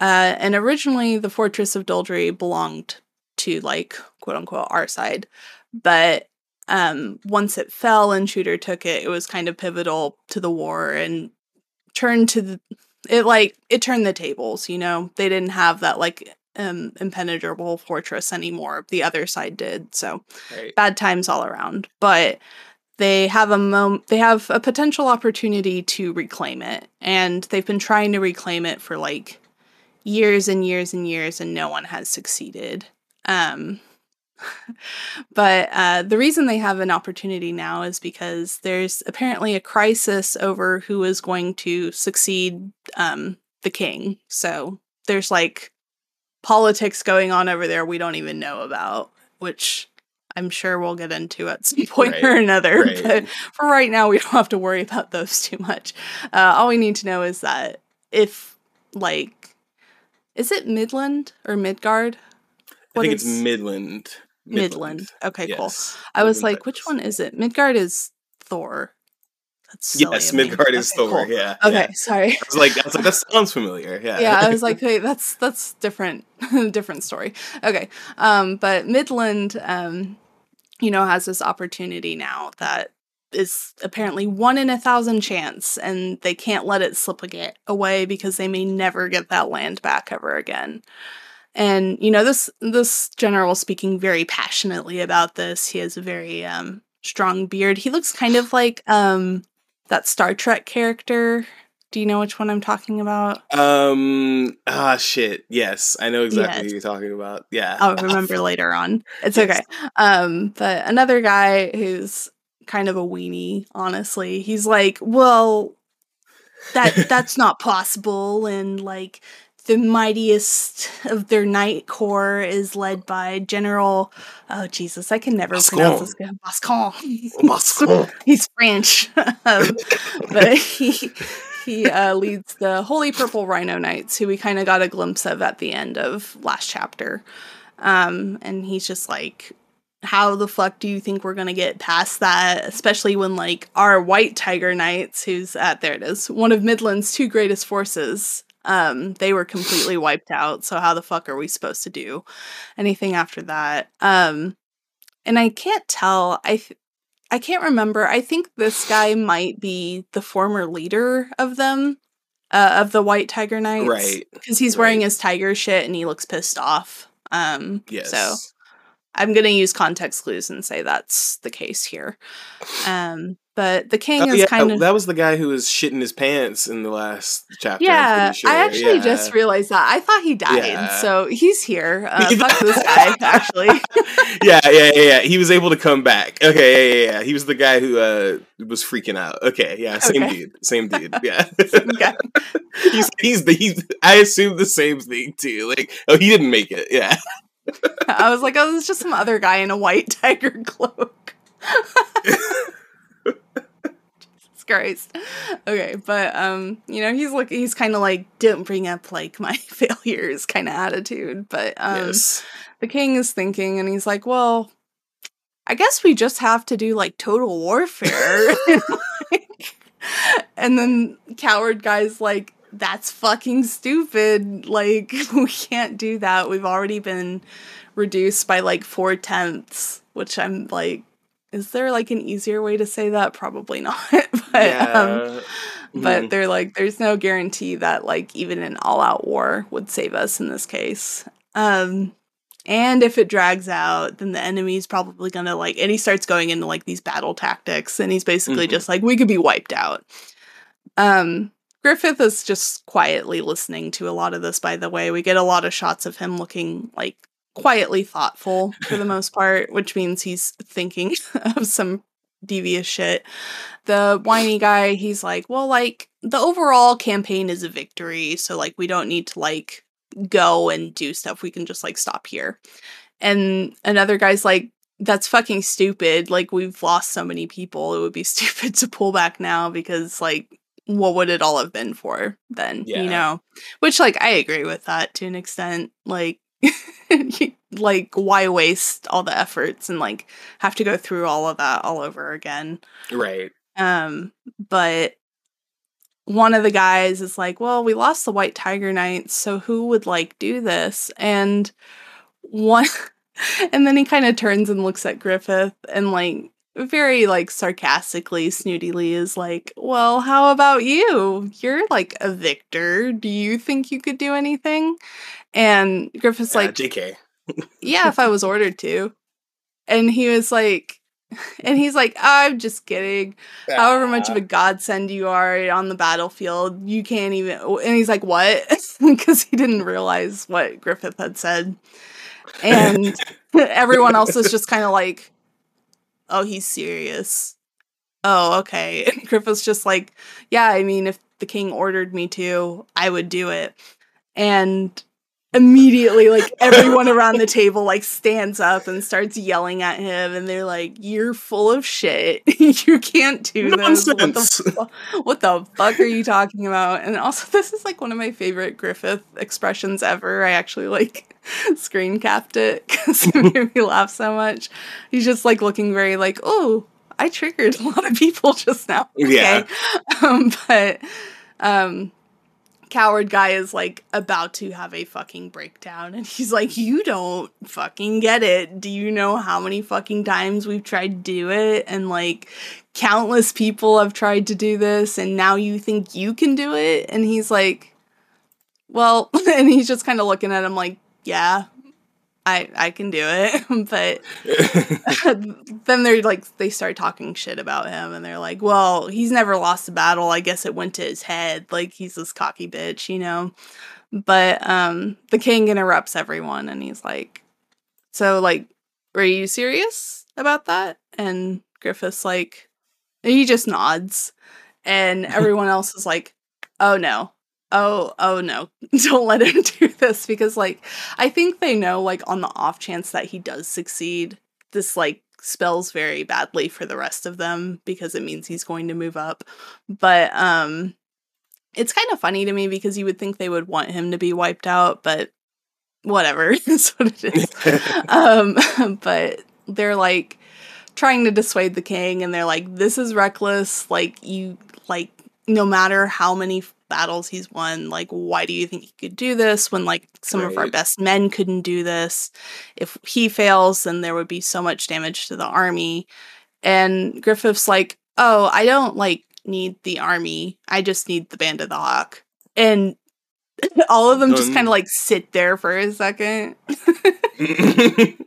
Uh, and originally, the fortress of Doldrey belonged to, like, quote unquote, our side. But um, once it fell and Tudor took it, it was kind of pivotal to the war and turned to the, it like it turned the tables you know they didn't have that like um impenetrable fortress anymore the other side did so right. bad times all around but they have a mom- they have a potential opportunity to reclaim it and they've been trying to reclaim it for like years and years and years and no one has succeeded um <laughs> but uh, the reason they have an opportunity now is because there's apparently a crisis over who is going to succeed um, the king. So there's like politics going on over there we don't even know about, which I'm sure we'll get into at some <laughs> point Right, or another. right. But for right now, we don't have to worry about those too much. Uh, all we need to know is that if, like, is it Midland or Midgard? I What think it's is- Midland. Midland. Okay, cool. Yes. I was Midland like, which one is it? Midgard is Thor. That's silly Yes, of. Midgard is Okay, Thor. cool. Yeah. Okay, yeah. sorry. I was like, I was like, that sounds familiar. Yeah. yeah, I was <laughs> like, wait, that's that's different, <laughs> different story. Okay, um, but Midland, um, you know, has this opportunity now that is apparently one in a thousand chance, and they can't let it slip away because they may never get that land back ever again. And you know, this this general speaking very passionately about this. He has a very um, strong beard. He looks kind of like um, that Star Trek character. Do you know which one I'm talking about? Um. Ah, shit. Yes, I know exactly Yes. who you're talking about. Yeah. I'll remember <laughs> later on. It's Yes. okay. Um, but another guy who's kind of a weenie, honestly. He's like, well, that that's not possible, and like the mightiest of their night corps is led by General. Oh Jesus, I can never pronounce this guy. Boscogn. <laughs> Boscogn. He's French, um, but he he uh, leads the Holy Purple Rhino Knights, who we kind of got a glimpse of at the end of last chapter. Um, and he's just like, how the fuck do you think we're gonna get past that? Especially when like our White Tiger Knights, who's at there it is, one of Midland's two greatest forces, um, they were completely wiped out. So how the fuck are we supposed to do anything after that? Um, and I can't tell. I th- I can't remember. I think this guy might be the former leader of them, uh, of the White Tiger Knights, Right. Because he's wearing his tiger shit and he looks pissed off. Um, Yes. So I'm gonna use context clues and say that's the case here. Um, but the king Oh, is yeah, kind of that was the guy who was shitting his pants in the last chapter. Yeah. sure. I actually yeah. just realized that. I thought he died, Yeah. so he's here. <laughs> Uh, fuck this guy, <laughs> actually. <laughs> yeah, yeah, yeah, yeah. He was able to come back. Okay, yeah, yeah, yeah. He was the guy who uh was freaking out. Okay, yeah, same Okay. dude, same dude. Yeah, he's he's the he's. I assume the same thing too. Like, oh, he didn't make it. Yeah, I was like, oh, it's just some other guy in a white tiger cloak. Christ. Okay, but um, you know, he's like he's kind of like don't bring up like my <laughs> failures kind of attitude. But um, yes. the king is thinking, and he's like, well, I guess we just have to do like total warfare. <laughs> <laughs> and then coward guy's like, that's fucking stupid. Like, we can't do that. We've already been reduced by like four tenths, which I'm like, is there like an easier way to say that? Probably <laughs> not. but um, but Mhm. they're like, there's no guarantee that like even an all out war would save us in this case. Um, and if it drags out, then the enemy's probably gonna like, and he starts going into like these battle tactics, and he's basically Mhm. just like, we could be wiped out. Um, Griffith is just quietly listening to a lot of this, by the way. We get a lot of shots of him looking like quietly thoughtful for the most part, which means he's thinking <laughs> of some devious shit. The whiny guy, he's like, well, like, the overall campaign is a victory, so like we don't need to like go and do stuff. We can just like stop here. And another guy's like, that's fucking stupid. Like, we've lost so many people. It would be <laughs> stupid to pull back now because, like, what would it all have been for then? Yeah. You know? Which, like, I agree with that to an extent. Like, <laughs> like, why waste all the efforts and, like, have to go through all of that all over again? Right. Um, but one of the guys is like, "Well, we lost the White Tiger Knights, so who would like do this?" And one <laughs> and then he kind of turns and looks at Griffith and like very like sarcastically snootily is like, "Well, how about you? You're like a victor. Do you think you could do anything?" And Griffith's Uh, like, JK. yeah, if I was ordered to. And he was like, <laughs> and he's like, I'm just kidding. However much of a godsend you are on the battlefield, you can't even. And he's like, what? <laughs> Because he didn't realize what Griffith had said. <laughs> And everyone else is just kind of like, oh, he's serious. Oh, okay. <laughs> And Griffith's just like, yeah, I mean, if the king ordered me to, I would do it. And immediately like <laughs> everyone around the table like stands up and starts yelling at him and they're like you're full of shit. <laughs> You can't do this. What the, fu- what the fuck are you talking about? And also this is like one of my favorite griffith expressions ever. I actually like <laughs> screen capped it because it made me laugh so much. He's just like looking very like oh i triggered a lot of people just now. Yeah. um but um coward guy is like about to have a fucking breakdown and he's like you don't fucking get it. Do you know how many fucking times we've tried to do it? And like countless people have tried to do this and now you think you can do it? And he's like well <laughs> and he's just kind of looking at him like yeah i i can do it <laughs> but <laughs> then they're like they start talking shit about him and they're like well he's never lost a battle. I guess it went to his head. Like he's this cocky bitch you know? But um the king interrupts everyone and he's like so like were you serious about that? And griffith's like he just nods and <laughs> everyone else is like oh no oh oh no. <laughs> Don't let him <laughs> do this because like i think they know like on the off chance that he does succeed this like spells very badly for the rest of them because it means he's going to move up. But um it's kind of funny to me because you would think they would want him to be wiped out but whatever <laughs> is what it is. Um but they're like trying to dissuade the king and they're like this is reckless. Like you like no matter how many battles he's won like why do you think he could do this when like some of our best men couldn't do this? If he fails then there would be so much damage to the army. And griffith's like oh i don't like need the army. I just need the band of the hawk. And <laughs> all of them just kind of like sit there for a second. <laughs>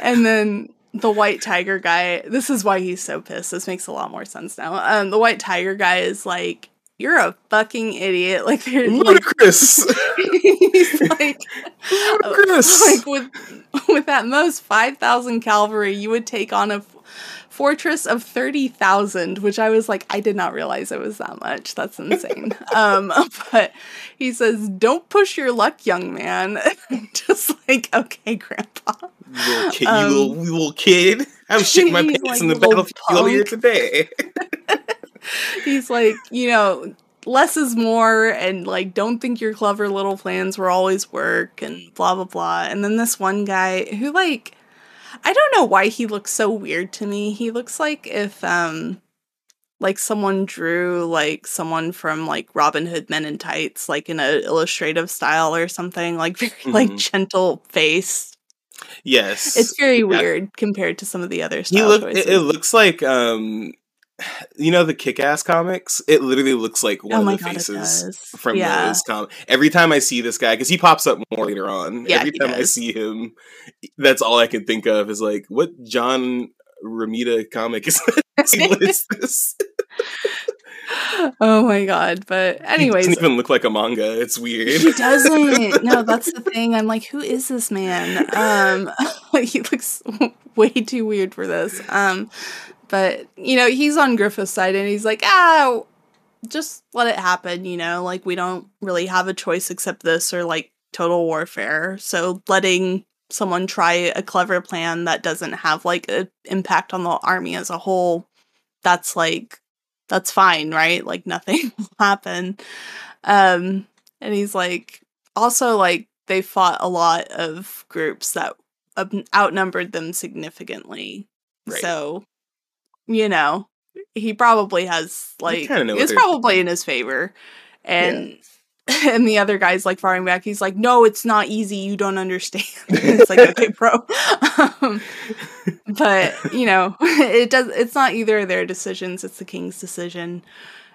And then the white tiger guy this is why he's so pissed. This makes a lot more sense now. Um the white tiger guy is like you're a fucking idiot <laughs> like they're like Ludicrous. <laughs> he's like Ludicrous. <laughs> like with with at most 5000 cavalry you would take on a f- fortress of 30,000 which I was like I did not realize it was that much that's insane um but he says don't push your luck young man just like, okay, Grandpa. You little kid, Um, you little, little kid. I was shitting my pants like in the battlefield earlier today. <laughs> He's like, you know, less is more, and like, don't think your clever little plans will always work, and blah blah blah. And then this one guy who, like, I don't know why he looks so weird to me. He looks like if, um, like someone drew like someone from like Robin Hood Men in Tights, like in a illustrative style or something, like <laughs> very like Mhm. gentle face. yes, It's very Yeah. weird compared to some of the other He style look. choices. It looks like um, you know the Kick-Ass comics. It literally looks like one oh of the god, faces does. from yeah. those comics. Every time I see this guy, because he pops up more later on. Yeah, Every he time I see him, that's all I can think of is like, what John Romita comic is this? is this? oh my god. But He anyways, doesn't even look like a manga. It's weird. he doesn't. No, <laughs> that's the thing. I'm like, who is this man? Um <laughs> he looks <laughs> way too weird for this. Um but you know, he's on Griffith's side and he's like, ah just let it happen, you know, like we don't really have a choice except this or like total warfare. So letting someone try a clever plan that doesn't have like an impact on the army as a whole, that's like that's fine, right? Like nothing <laughs> will happen. Um and he's like also like they fought a lot of groups that um, outnumbered them significantly. Right. So, you know, he probably has like it's probably in his favor. And <laughs> and the other guy's like firing back. He's like, "No, it's not easy. You don't understand." <laughs> it's like, "Okay, bro." <laughs> um, but you know, it does. It's not either of their decisions. It's the king's decision,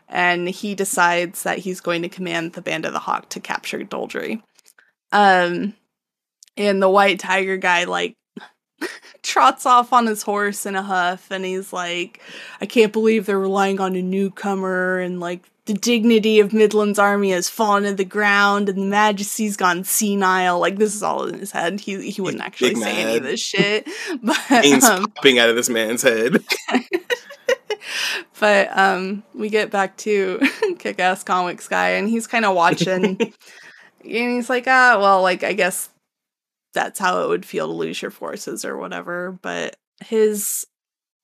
and he decides that he's going to command the band of the hawk to capture Doldrey. Um, and the white tiger guy like <laughs> trots off on his horse in a huff, and he's like, "I can't believe they're relying on a newcomer," and like. The dignity of Midland's army has fallen to the ground, and the Majesty's gone senile. Like this is all in his head. He he wouldn't actually big say any of this shit, <laughs> but Pain's um, popping out of this man's head. <laughs> but um we get back to kick-ass comics guy and he's kind of watching and he's like ah well like i guess that's how it would feel to lose your forces or whatever but his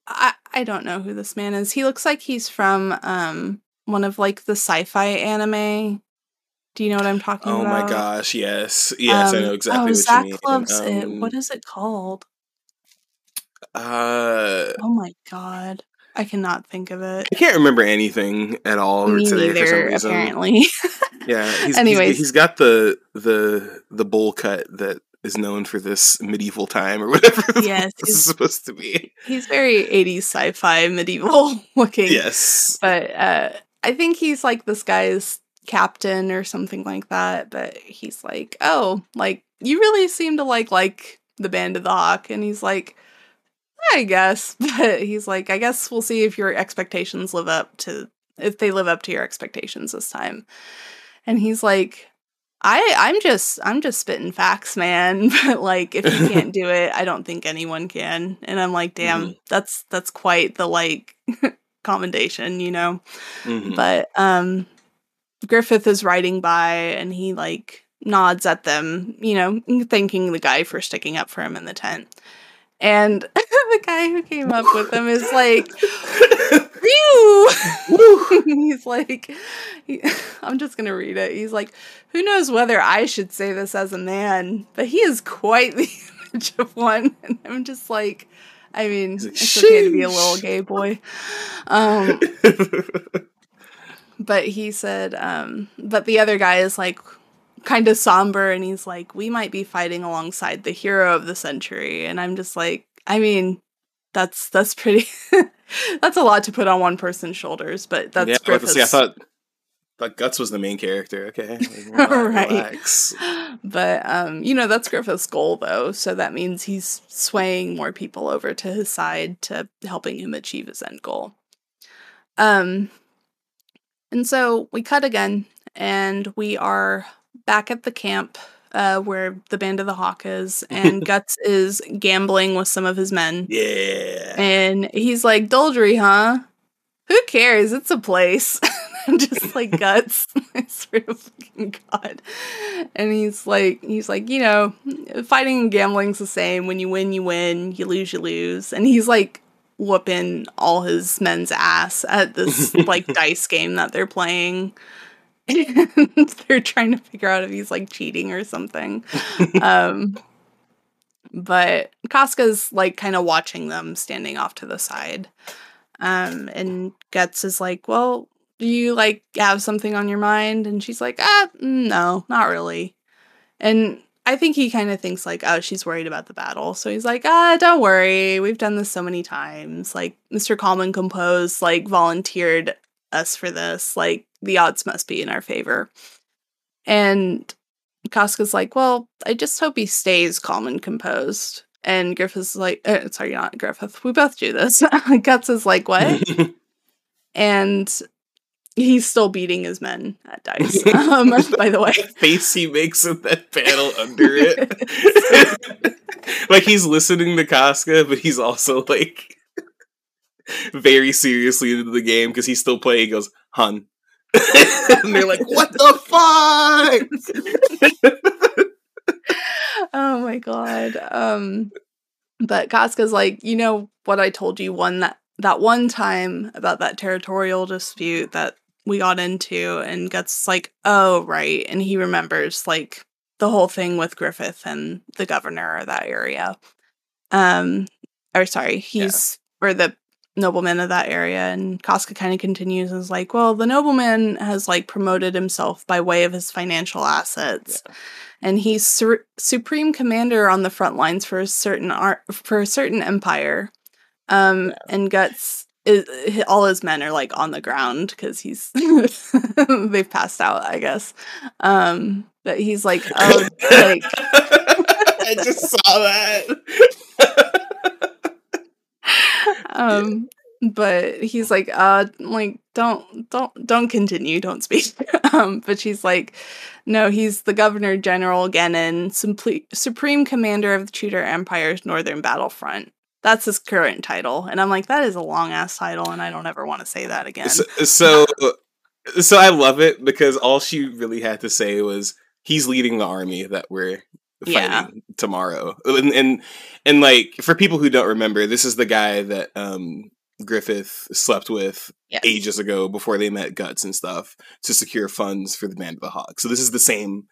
i i don't know who this man is he looks like he's from um one of like the sci-fi anime do you know what i'm talking Oh about Oh my gosh, yes. Yes, I Um, know exactly oh, what Zach you mean. loves it Um, what is it called Uh oh my god i cannot think of it I can't remember anything at all me today for some neither reason. apparently <laughs> Yeah, he's, Anyways. he's, he's got the the the bowl cut that is known for this medieval time or <laughs> whatever Yes, this is he's- supposed to be. he's very 80s sci-fi medieval <laughs> looking Yes. but uh i think he's like this guy's captain or something like that but he's like oh like you really seem to like like the band of the hawk and he's like i guess <laughs> but he's like i guess we'll see if your expectations live up to if they live up to your expectations this time and he's like I I'm just I'm just spitting facts, man. <laughs> But like if you can't do it, I don't think anyone can. And I'm like, damn, that's that's quite the like <laughs> commendation, you know. Mhm. But um Griffith is riding by and he like nods at them, you know, thanking the guy for sticking up for him in the tent. And <laughs> the guy who came up with them is like! <laughs> He's like, he- <laughs> I'm just gonna read it. He's like, who knows whether I should say this as a man, but he is quite the <laughs> image of one. And I'm just like, I mean, like, it's okay to be a little gay boy. Um, but he said, um, but the other guy is like kind of somber and he's like, we might be fighting alongside the hero of the century. And I'm just like, I mean, that's that's pretty <laughs> that's a lot to put on one person's shoulders, but that's yeah, I, was about to say, I thought thought Guts was the main character. Okay, <laughs> Right. relax. but um, you know, that's Griffith's goal though, so that means he's swaying more people over to his side to helping him achieve his end goal. Um and so we cut again and we are back at the camp uh, where the band of the hawk is and <laughs> Guts is gambling with some of his men. Yeah. And he's like, Doldrey, huh? Who cares? It's a place. <laughs> I'm just <laughs> like guts. I swear to fucking God. And he's like, he's like, you know, fighting and gambling's the same. When you win, you win. You lose, you lose. And he's like whooping all his men's ass at this like dice game that they're playing. And <laughs> they're trying to figure out if he's like cheating or something. <laughs> um, but Casca's like kind of watching them standing off to the side. Um, and Guts is like, Well, do you like have something on your mind? And she's like, Ah, no, not really. And I think he kind of thinks like, oh, she's worried about the battle. So he's like, ah, don't worry. We've done this so many times. Like Mr. Common Compose like volunteered us for this. Like the odds must be in our favor. And Casca's like, well, I just hope he stays calm and composed. And Griffith's like, uh, sorry, not Griffith. We both do this. <laughs> Guts is like, what? <laughs> and he's still beating his men at dice. <laughs> Um, by the way, the face he makes in that panel under it, like he's listening to Casca, but he's also like very seriously into the game because he's still playing. He goes, "Hun," <laughs> and they're like, "What the fuck?" <laughs> oh my god. Um, but Casca's like, you know what I told you one that that one time about that territorial dispute that we got into and gets like, oh, right. And he remembers like the whole thing with Griffith and the governor of that area. Um, or sorry, he's, yeah. or the nobleman of that area. And Casca kind of continues and is like, well, the nobleman has like promoted himself by way of his financial assets. Yeah. And he's su- supreme commander on the front lines for a certain art for a certain empire. Um, yeah. and Guts is, all his men are like on the ground because he's <laughs> they've passed out, I guess. Um, but he's like, <laughs> oh, like I just saw that. Um, but he's like, uh, like don't don't don't continue, don't speak. <laughs> um, but she's like, no, he's the Governor General Gennon, supreme commander of the Tudor Empire's northern battlefront. That's his current title. And I'm like, that is a long ass title, and I don't ever want to say that again. So, so, so I love it because all she really had to say was, he's leading the army that we're yeah. tomorrow. And, and and like for people who don't remember, this is the guy that um Griffith slept with yes. ages ago before they met Guts and stuff to secure funds for the Band of the Hawk. So this is the same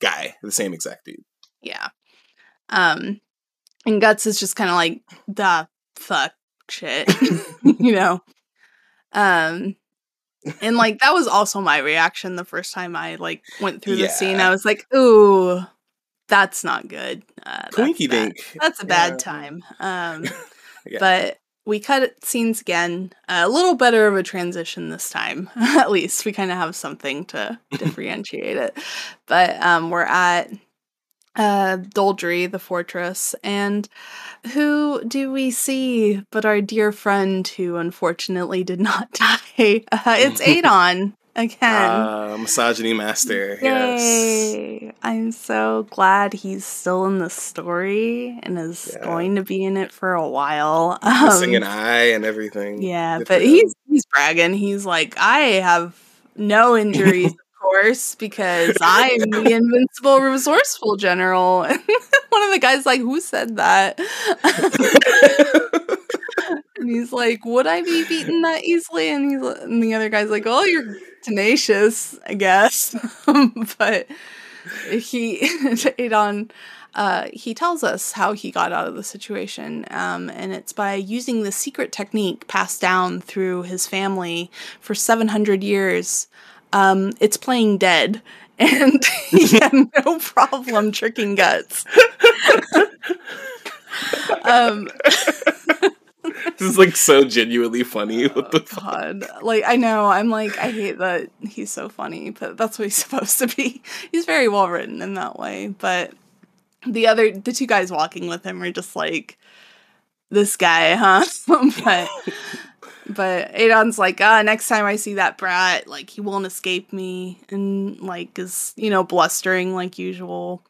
guy, the same exact dude. Yeah. Um and Guts is just kind of like, the fuck shit, <laughs> you know? Um, and like that was also my reaction the first time I like went through yeah. the scene. I was like, ooh, that's not good. Uh, Twinkie dink. That's a bad yeah. time. Um, <laughs> yeah. but we cut scenes again. Uh, a little better of a transition this time. <laughs> at least we kind of have something to <laughs> differentiate it. But um, we're at uh, Doldrey, the fortress. And who do we see but our dear friend who unfortunately did not die? Uh, it's Adon again. Uh, misogyny master. Yay. Yes. I'm so glad he's still in the story and is yeah. going to be in it for a while. <laughs> Um, Missing an eye and everything. Yeah, Good but he's he's bragging. He's like, I have no injuries of course, because <laughs> I'm the invincible, resourceful general. <laughs> One of the guys like, "Who said that?" And he's like, "Would I be beaten that easily?" And he's and the other guy's like, "Oh, you're tenacious, I guess." <laughs> but he <laughs> Adon uh, he tells us how he got out of the situation, um, and it's by using the secret technique passed down through his family for 700 years um, it's playing dead, <laughs> and he had no problem tricking guts. um, is like so genuinely funny. What the oh, God, like I know I'm like I hate that he's so funny, but that's what he's <laughs> supposed to be. He's very well written in that way, but the other the two guys walking with him are just like this guy, <laughs> huh? but but Adon's like, ah, next time I see that brat, like he won't escape me, and like is you know blustering like usual.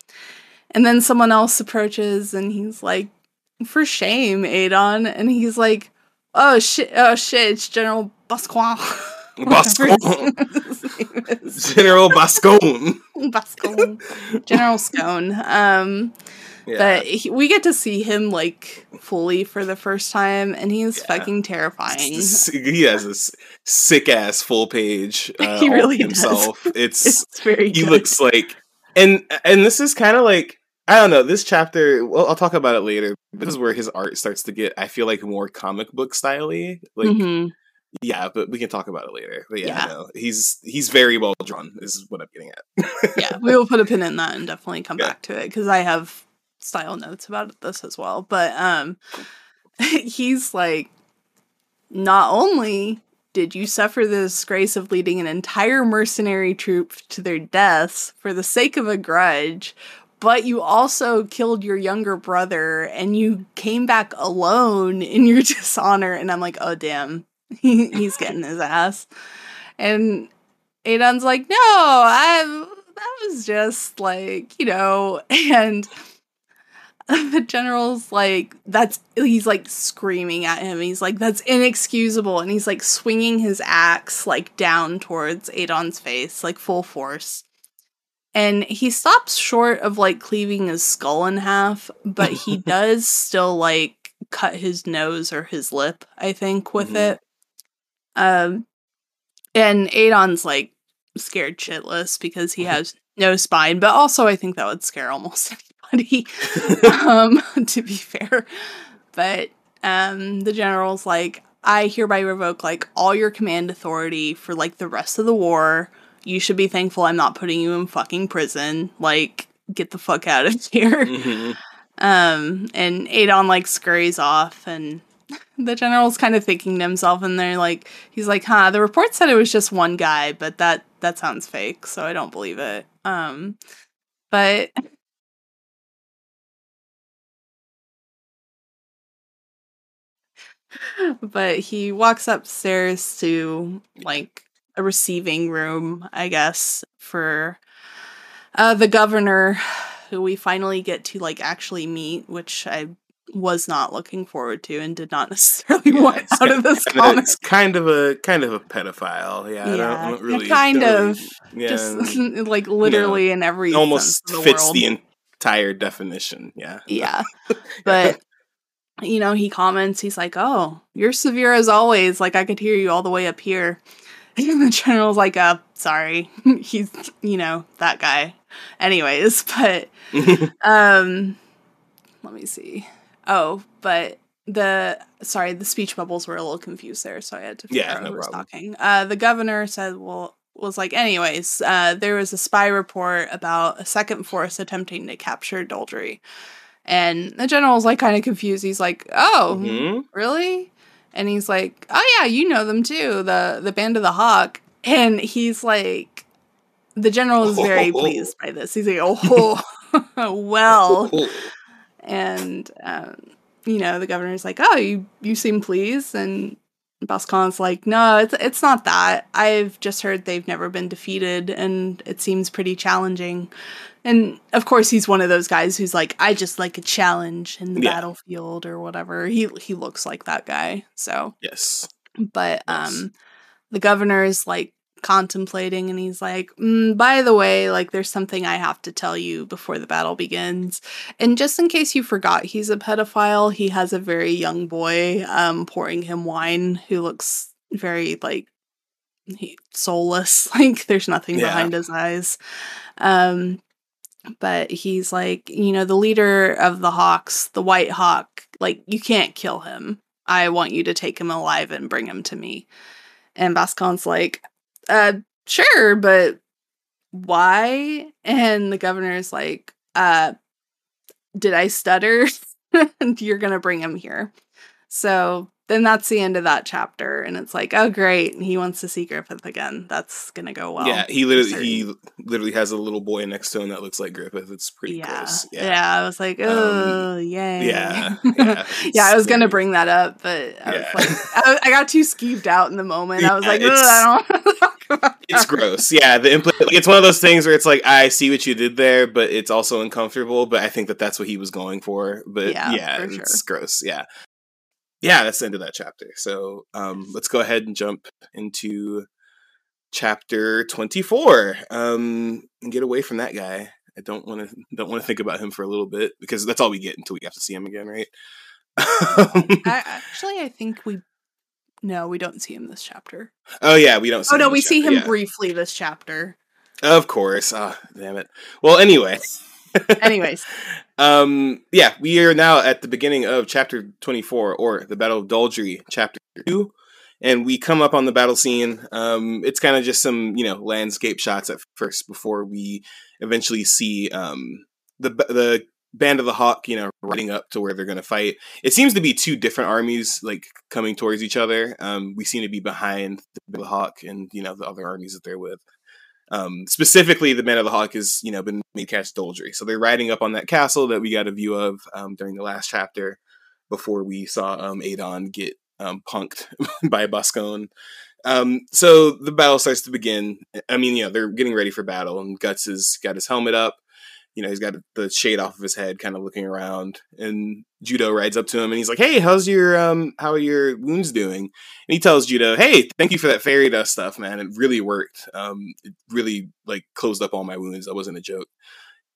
And then someone else approaches, and he's like, for shame, Adon, and he's like, oh shit, oh shit, it's General <laughs> whatever Bascon. his name is. General Bascone. <laughs> Bascone. General Scone. Um, Yeah. but he, we get to see him like fully for the first time, and he's Yeah. fucking terrifying. He has this sick ass full page. <laughs> Uh, He all really does. himself. It's It's very. he good. looks like and and this is kind of like I don't know this chapter. Well, I'll talk about it later. This is where his art starts to get. I feel like more comic book styley. Like Mhm. yeah, but we can talk about it later. But yeah, Yeah. no, he's he's very well drawn. Is what I'm getting at. yeah, we will put a pin in that and definitely come Yeah. back to it because I have style notes about this as well. But um, <laughs> he's like, not only did you suffer the disgrace of leading an entire mercenary troop to their deaths for the sake of a grudge, but you also killed your younger brother and you came back alone in your <laughs> dishonor. And I'm like, oh damn, <laughs> he's getting his ass. And Adon's like, no, I that was just like, you know, <laughs> and the general's like, that's he's like screaming at him. He's like, that's inexcusable. And he's like swinging his axe like down towards Adon's face, like full force. And he stops short of like cleaving his skull in half, but he <laughs> does still like cut his nose or his lip, I think, with Mhm. it. Um, and Adon's like scared shitless because he has no spine, but also I think that would scare almost <laughs> anybody. um, <laughs> to be fair, but um, the general's like, I hereby revoke like all your command authority for like the rest of the war. You should be thankful I'm not putting you in fucking prison. Like, get the fuck out of <laughs> here. Mhm. Um, and Adon like scurries off, and <laughs> the general's kind of thinking to himself, and they're like, he's like, "Huh, the report said it was just one guy, but that that sounds fake, so I don't believe it." Um, but <laughs> but he walks upstairs to like a receiving room, I guess, for uh, the governor, who we finally get to like actually meet, which I was not looking forward to and did not <laughs> necessarily Yeah, want out of this comic. Kind of a kind of a pedophile. Yeah, I don't, I Yeah, don't really kind don't of. yeah, Just <laughs> like literally in every almost the fits world. the entire definition. <laughs> Yeah. Yeah. But you know, he comments, he's like, Oh, you're severe as always. Like I could hear you all the way up here. <laughs> And the general's like, uh, sorry. <laughs> he's you know, that guy. Anyways, <laughs> but um let me see. Oh, but the sorry, the speech bubbles were a little confused there, so I had to figure Yeah, out no who was problem. talking. Uh the governor said, Well was like, anyways, uh, there was a spy report about a second force attempting to capture Doldrey. And the general's like kind of confused. He's like, "Oh, Mhm. really?" And he's like, "Oh yeah, you know them too, the the band of the Hawk." And he's like, the general is very Oh. <laughs> pleased by this. He's like, "Oh, <laughs> well." <laughs> And um, you know, the governor's like, "Oh, you you seem pleased." And Bascon's like, "No, it's it's not that. I've just heard they've never been defeated, and it seems pretty challenging." And of course, he's one of those guys who's like, "I just like a challenge in the Yeah. battlefield or whatever." He he looks like that guy. So, Yes. but Yes. um, the governor is like contemplating, and he's like, mm, "By the way, like, there's something I have to tell you before the battle begins." And just in case you forgot, he's a pedophile. He has a very young boy um, pouring him wine who looks very like he, soulless. <laughs> Like there's nothing Yeah. behind his eyes. Um, but he's like, you know, the leader of the Hawks, the White Hawk. Like you can't kill him. I want you to take him alive and bring him to me. And Bascon's like, uh, sure, but why? And the governor's like, uh, did I stutter? And <laughs> you're going to bring him here. So then that's the end of that chapter. And it's like, oh, great. He wants to see Griffith again. That's going to go well. yeah, he literally he literally has a little boy next to him that looks like Griffith. It's pretty yeah. gross. yeah. Yeah. I was like, Um, oh, yay. Yeah. <laughs> Yeah. yeah, I was gonna bring that up, but I Yeah. was like, I, I got too skeeved out in the moment. I was like, "Ugh, it's- I don't want to <laughs> talk about <laughs> It's that." gross. Yeah, the impl- like, it's one of those things where it's like I see what you did there, but it's also uncomfortable. But I think that that's what he was going for. But Yeah, it's sure. gross. Yeah, yeah, that's the end of that chapter. So um, let's go ahead and jump into chapter 24 um and get away from that guy i don't want to don't want to think about him for a little bit because that's all we get until we have to see him again right <laughs> I, actually, I think we. No, we don't see him this chapter. oh yeah we don't see Oh no, we this see him yeah. briefly this chapter. of course ah damn it well anyway Anyways, <laughs> um yeah we are now at the beginning of chapter 24 or the battle of Doldrey chapter 2 and we come up on the battle scene. Um it's kind of just some you know landscape shots at first before we eventually see um the the band of the hawk you know riding up to where they're going to fight. It seems to be two different armies like coming towards each other. Um we seem to be behind the hawk and you know the other armies that they're with um, specifically, the Man of the Hawk has you know been made cast Doldrey, so they're riding up on that castle that we got a view of um, during the last chapter before we saw um, Adon get um, punked <laughs> by Boscogn. Um, so the battle starts to begin. I mean, you know, they're getting ready for battle, and Guts has got his helmet up. You know, he's got the shade off of his head, kind of looking around. And Judeau rides up to him, and he's like, "Hey, how's your um, how are your wounds doing?" And he tells Judeau, "Hey, thank you for that fairy dust stuff, man. It really worked. Um, it really like closed up all my wounds. That wasn't a joke,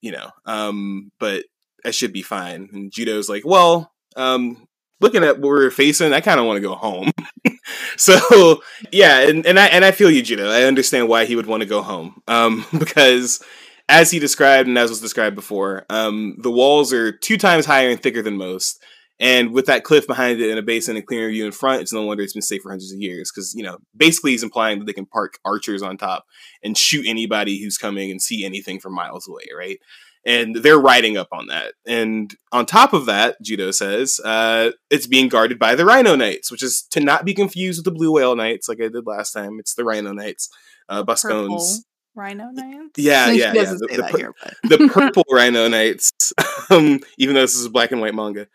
you know. Um, but I should be fine." And Judeau's like, "Well, um, looking at what we're facing, I kind of want to go home." <laughs> so yeah, and, and I and I feel you, Judeau. I understand why he would want to go home, um, <laughs> because as he described and as was described before, um, the walls are two times higher and thicker than most. And with that cliff behind it and a basin and clear view in front, it's no wonder it's been safe for hundreds of years. Because you know, basically, he's implying that they can park archers on top and shoot anybody who's coming and see anything from miles away, right? And they're riding up on that. And on top of that, Judeau says, uh, it's being guarded by the Rhino Knights, which is to not be confused with the Blue Whale Knights, like I did last time. It's the Rhino Knights, uh, Boscogn's. Rhino knights. Yeah, He yeah, yeah. The, the pur- here, the <laughs> purple Rhino Knights, <laughs> um, even though this is a black and white manga.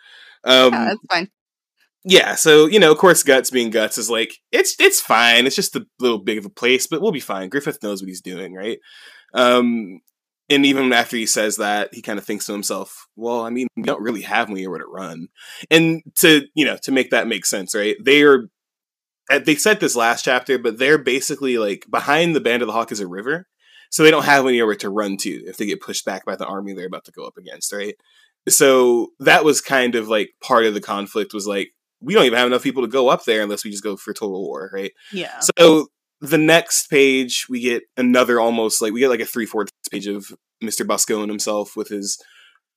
Um, yeah, that's fine. yeah, so you know, of course, guts being guts is like it's it's fine. It's just a little big of a place, but we'll be fine. Griffith knows what he's doing, right? Um, and even after he says that, he kind of thinks to himself, "Well, I mean, we don't really have anywhere to run." And to you know, to make that make sense, right? They are. They said this last chapter, but they're basically like behind the band of the hawk is a river, so they don't have anywhere to run to if they get pushed back by the army they're about to go up against, right? So that was kind of like part of the conflict was like we don't even have enough people to go up there unless we just go for total war, right? Yeah. So the next page, we get another almost like we get like a three fourths page of Mister Boscogn and himself with his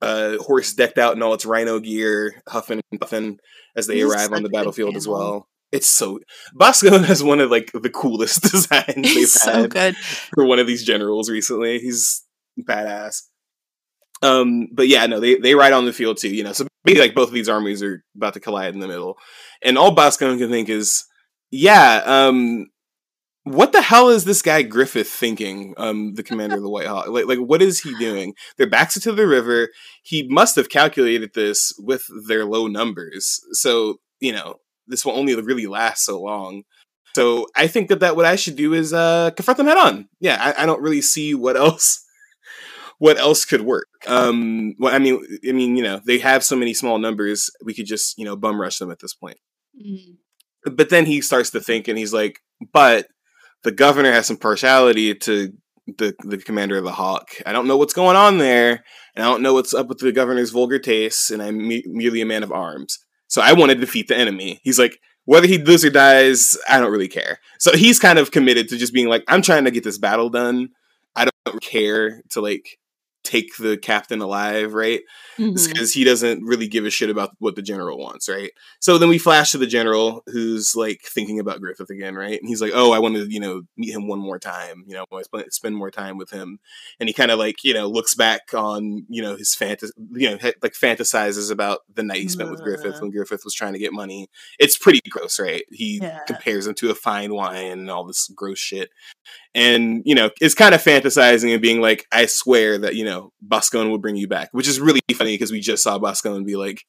uh, horse decked out in all its rhino gear, huffing and puffing as they is arrive on the battlefield as well. It's so Boscogn <laughs> has one of like the coolest <laughs> designs they've so had good. for one of these generals recently. He's badass. Um, but yeah, no, they they ride on the field too. You know, so maybe like both of these armies are about to collide in the middle, and all Boscogn can think is, yeah, um, what the hell is this guy Griffith thinking? Um, the commander of the White Hawk, like, like what is he doing? Their backs are to the river. He must have calculated this with their low numbers. So you know, this will only really last so long. So I think that that what I should do is uh, confront them head on. Yeah, I, I don't really see what else <laughs> what else could work. Um, well, I mean, I mean, you know, they have so many small numbers. We could just you know bum rush them at this point. Mm. But then he starts to think, and he's like, but the governor has some partiality to the the commander of the Hawk. I don't know what's going on there, and I don't know what's up with the governor's vulgar tastes, and I'm me- merely a man of arms. So I want to defeat the enemy. He's like, whether he lives or dies, I don't really care. So he's kind of committed to just being like, I'm trying to get this battle done. I don't care to like take the captain alive, right? Because mm-hmm. he doesn't really give a shit about what the general wants, right? So then we flash to the general who's like thinking about Griffith again, right? And he's like, "Oh, I want to, you know, meet him one more time. You know, I spend more time with him." And he kind of like, you know, looks back on, you know, his fantasy, you know, like fantasizes about the night he spent with Griffith mm-hmm. when Griffith was trying to get money. It's pretty gross, right? He Yeah. compares him to a fine wine and all this gross shit and you know is kind of fantasizing and being like i swear that you know Boscogn will bring you back which is really funny because we just saw Boscogn be like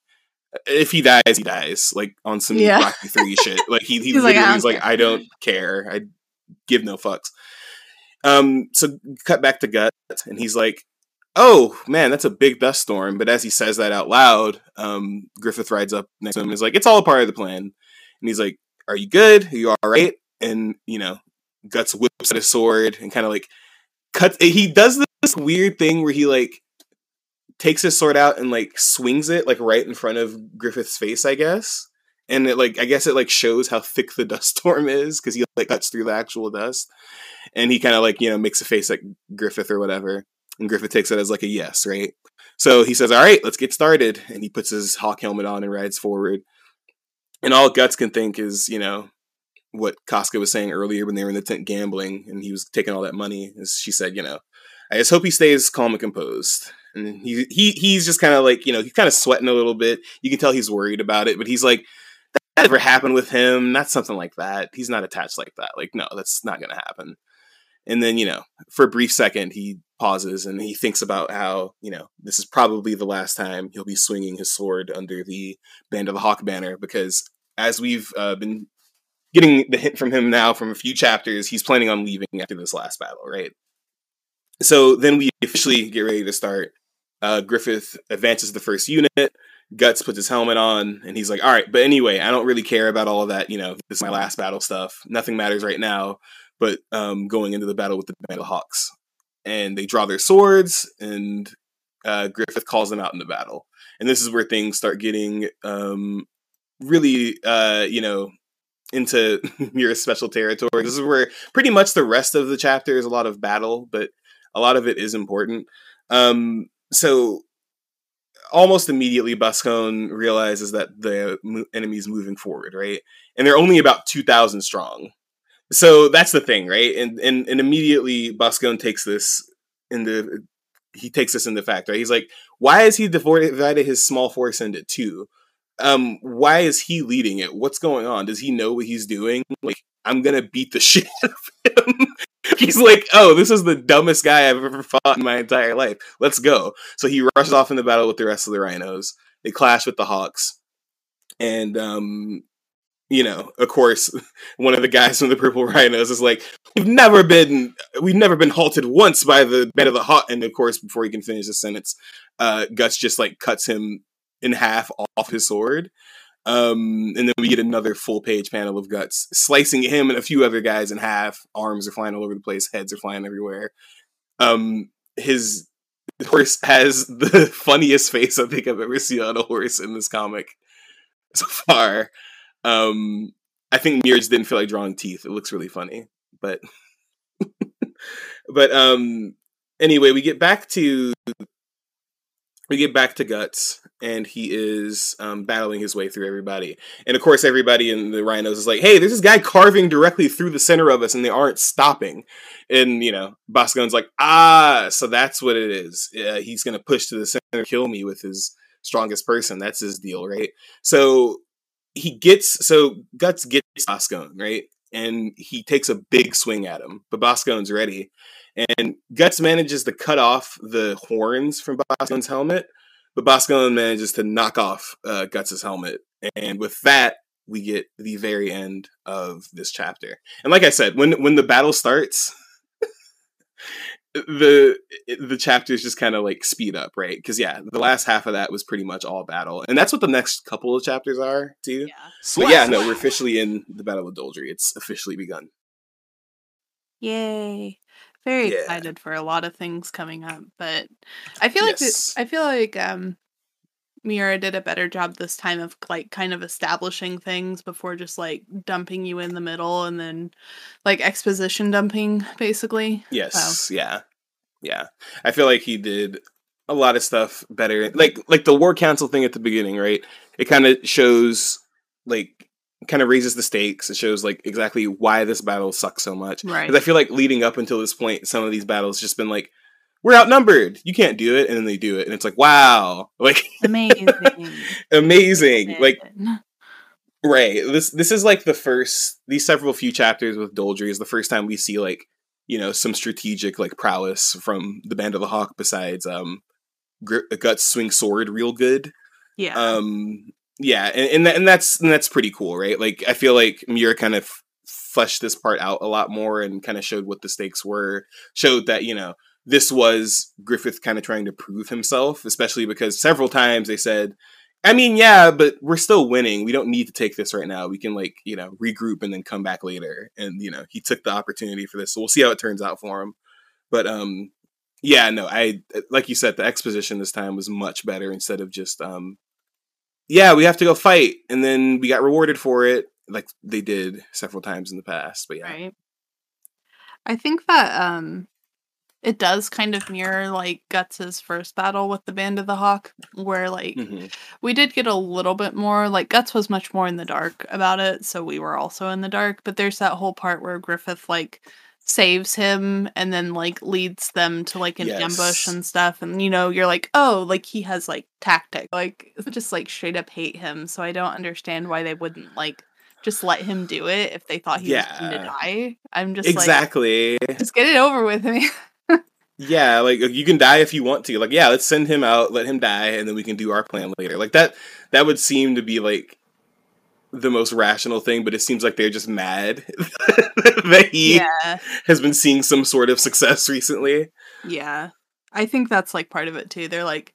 if he dies he dies like on some Yeah. rocky 3 shit. <laughs> Like he, he He's like, literally "I was don't like care." i don't care. I give no fucks. Um so cut back to gut and he's like oh man that's a big dust storm but as he says that out loud um griffith rides up next to him and is like it's all a part of the plan. And he's like are you good? Are you all right? And you know Guts whips at his sword and kind of like cuts. He does this weird thing where he like takes his sword out and like swings it like right in front of Griffith's face, I guess. And it like I guess it like shows how thick the <laughs> dust storm is because he like cuts through the actual dust, and he kind of like you know makes a face at Griffith or whatever, and Griffith takes it as like a yes, right? So he says, "All right, let's get started," and he puts his hawk helmet on and rides forward. And all Guts can think is, you know, what Casca was saying earlier when they were in the tent gambling and he was taking all that money. As she said, you know, I just hope he stays calm and composed. And he he he's just kind of like, you know, he's kind of sweating a little bit. You can tell he's worried about it, but he's like, that never happened with him. Not something like that. He's not attached like that. Like, no, that's not gonna happen. And then, you know, for a brief second, he pauses and he thinks about how, you know, this is probably the last time he'll be swinging his sword under the Band of the Hawk banner because as we've uh, been getting the hint from him now from a few chapters, he's planning on leaving after this last battle, right? So then we officially get ready to start. Uh, Griffith advances the first unit. Guts puts his helmet on, and he's like, "All right, but anyway, I don't really care about all of that. You know, this is my last battle stuff. Nothing matters right now, but um, going into the battle with the of Hawks." And they draw their swords, and uh, Griffith calls them out in the battle. And this is where things start getting um, really, uh, you know, into <laughs> your special territory. This is where pretty much the rest of the chapter is a lot of battle, but a lot of it is important. Um, so almost immediately, Boscogn realizes that the mo- enemy's moving forward, right? And they're only about two thousand strong. So that's the thing, right? And and and immediately Boscogn takes this into he takes this into fact, right? He's like, why is he divided his small force into two? Um why is he leading it? What's going on? Does he know what he's doing? Like i'm gonna beat the <laughs> shit out of him. <laughs> He's like oh this is the dumbest guy i've ever fought in my entire life. Let's go. So he rushes off in the battle with the rest of the rhinos. They clash with the hawks. And um you know of course <laughs> one of the guys from the purple rhinos is like we've never been we've never been halted once by the bed of the hawk and of course before he can finish the sentence uh guts just like cuts him in half off his sword. Um, and then we get another full page panel of guts slicing him and a few other guys in half. Arms are flying all over the place, heads are flying everywhere. Um, his horse has <laughs> the funniest face I think I've ever seen on a horse in this comic <laughs> so far. Um, I think Miura didn't feel like drawing teeth. It looks really funny, but <laughs> but um, anyway, we get back to we get back to Guts, and he is um, battling his way through everybody. And of course, everybody in the Rhinos is like, "Hey, there's this guy carving directly through the center of us, and they aren't stopping." And you know, Boscogn's like, "Ah, so that's what it is. Uh, he's gonna push to the center, kill me with his strongest person. That's his deal, right?" So he gets so Guts gets Boscogn, right? And he takes a big swing at him, but Boscogn's ready. And Guts manages to cut off the horns from Boscogn's helmet, but Boscogn manages to knock off uh, Guts's helmet, and with that, we get the very end of this chapter. And like I said, when when the battle starts, <laughs> the the chapters just kind of like speed up, right? Because yeah, the last half of that was pretty much all battle, and that's what the next couple of chapters are too. Yeah. But yeah, no, we're officially in the Battle of Doldrey. It's officially begun. Yay! very yeah. excited for a lot of things coming up, but I feel like yes. I feel like um Miura did a better job this time of like kind of establishing things before just like dumping you in the middle and then like exposition dumping basically. Yes, so. yeah. Yeah. I feel like he did a lot of stuff better. Like like the war council thing at the beginning, right? It kind of shows like kind of raises the stakes. It shows like exactly why this battle sucks so much. Right. Because I feel like leading up until this point, some of these battles just been like, we're outnumbered. You can't do it, and then they do it, and it's like, wow, <laughs> like <laughs> amazing, amazing, like. Right. This this is like the first these several few chapters with Doldrey is the first time we see like you know some strategic like prowess from the Band of the Hawk besides um Guts swing sword real good. Yeah. Um yeah, and and, that, and that's and that's pretty cool, right? Like I feel like Miura kind of fleshed this part out a lot more and kind of showed what the stakes were. Showed that you know this was Griffith kind of trying to prove himself, especially because several times they said I mean, yeah, but we're still winning. We don't need to take this right now. We can like, you know, regroup and then come back later. And you know, he took the opportunity for this. So we'll see how it turns out for him. But um yeah, no, I like you said the exposition this time was much better instead of just um yeah, we have to go fight and then we got rewarded for it like they did several times in the past. But yeah. Right. I think that um it does kind of mirror like Guts's first battle with the Band of the Hawk, where like Mhm. we did get a little bit more like Guts was much more in the dark about it, so we were also in the dark. But there's that whole part where Griffith like saves him and then like leads them to like an ambush and stuff, and you know you're like, oh, like he has like tactic, like just like straight up hate him. So I don't understand why they wouldn't like just let him do it if they thought he was going to die. I'm just like, Exactly. just get it over with me. <laughs> Yeah, like you can die if you want to. Like, yeah, let's send him out, let him die, and then we can do our plan later. Like that that would seem to be like the most rational thing, but it seems like they're just mad <laughs> that he yeah. has been seeing some sort of success recently. Yeah. I think that's like part of it too. They're like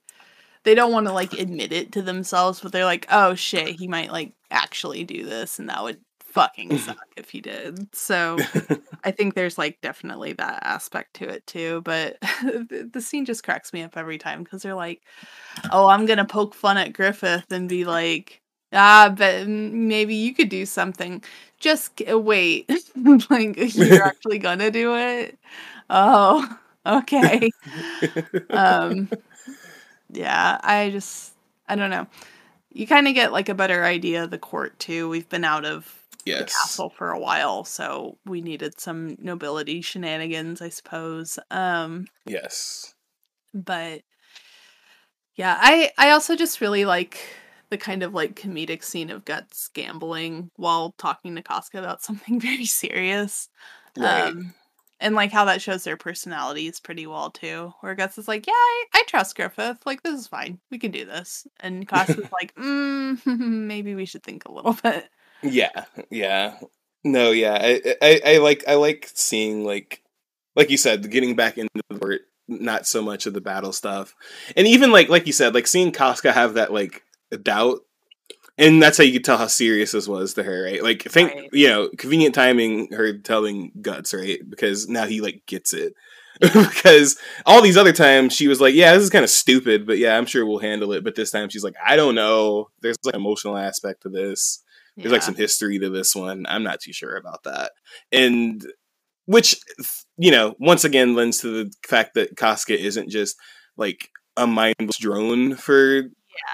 they don't want to like admit it to themselves, but they're like, "Oh shit, he might like actually do this and that would fucking <laughs> suck if he did." So, <laughs> I think there's like definitely that aspect to it too, but <laughs> the, the scene just cracks me up every time cuz they're like, "Oh, I'm going to poke fun at Griffith and be like, ah, but maybe you could do something. Just g- wait. like you're actually going to do it?" Oh, okay um yeah i just i don't know you kind of get like a better idea of the court too we've been out of the castle for a while so we needed some nobility shenanigans i suppose um Yes. but yeah i i also just really like the kind of like comedic scene of guts gambling while talking to Casca about <laughs> something very serious Right. um, and like how that shows their personalities pretty well too. Where Guts is like, "Yeah, I, I trust Griffith. Like this is fine. We can do this." And <laughs> Casca's like, mm, <laughs> "Maybe we should think a little bit." Yeah, yeah. No, yeah. I, I, I like I like seeing like like you said, getting back into the not so much of the battle stuff. And even like like you said, like seeing Casca have that like doubt. And that's how you could tell how serious this was to her, right? Like think Right. you know, convenient timing her telling Guts, right? Because now he like gets it. <laughs> because all these other times she was like, Yeah, this is kind of stupid, but yeah, I'm sure we'll handle it. But this time she's like, I don't know. There's like emotional aspect to this there's like some history to this one. I'm not too sure about that. And which you know, once again lends to the fact that Casca isn't just like a mindless drone for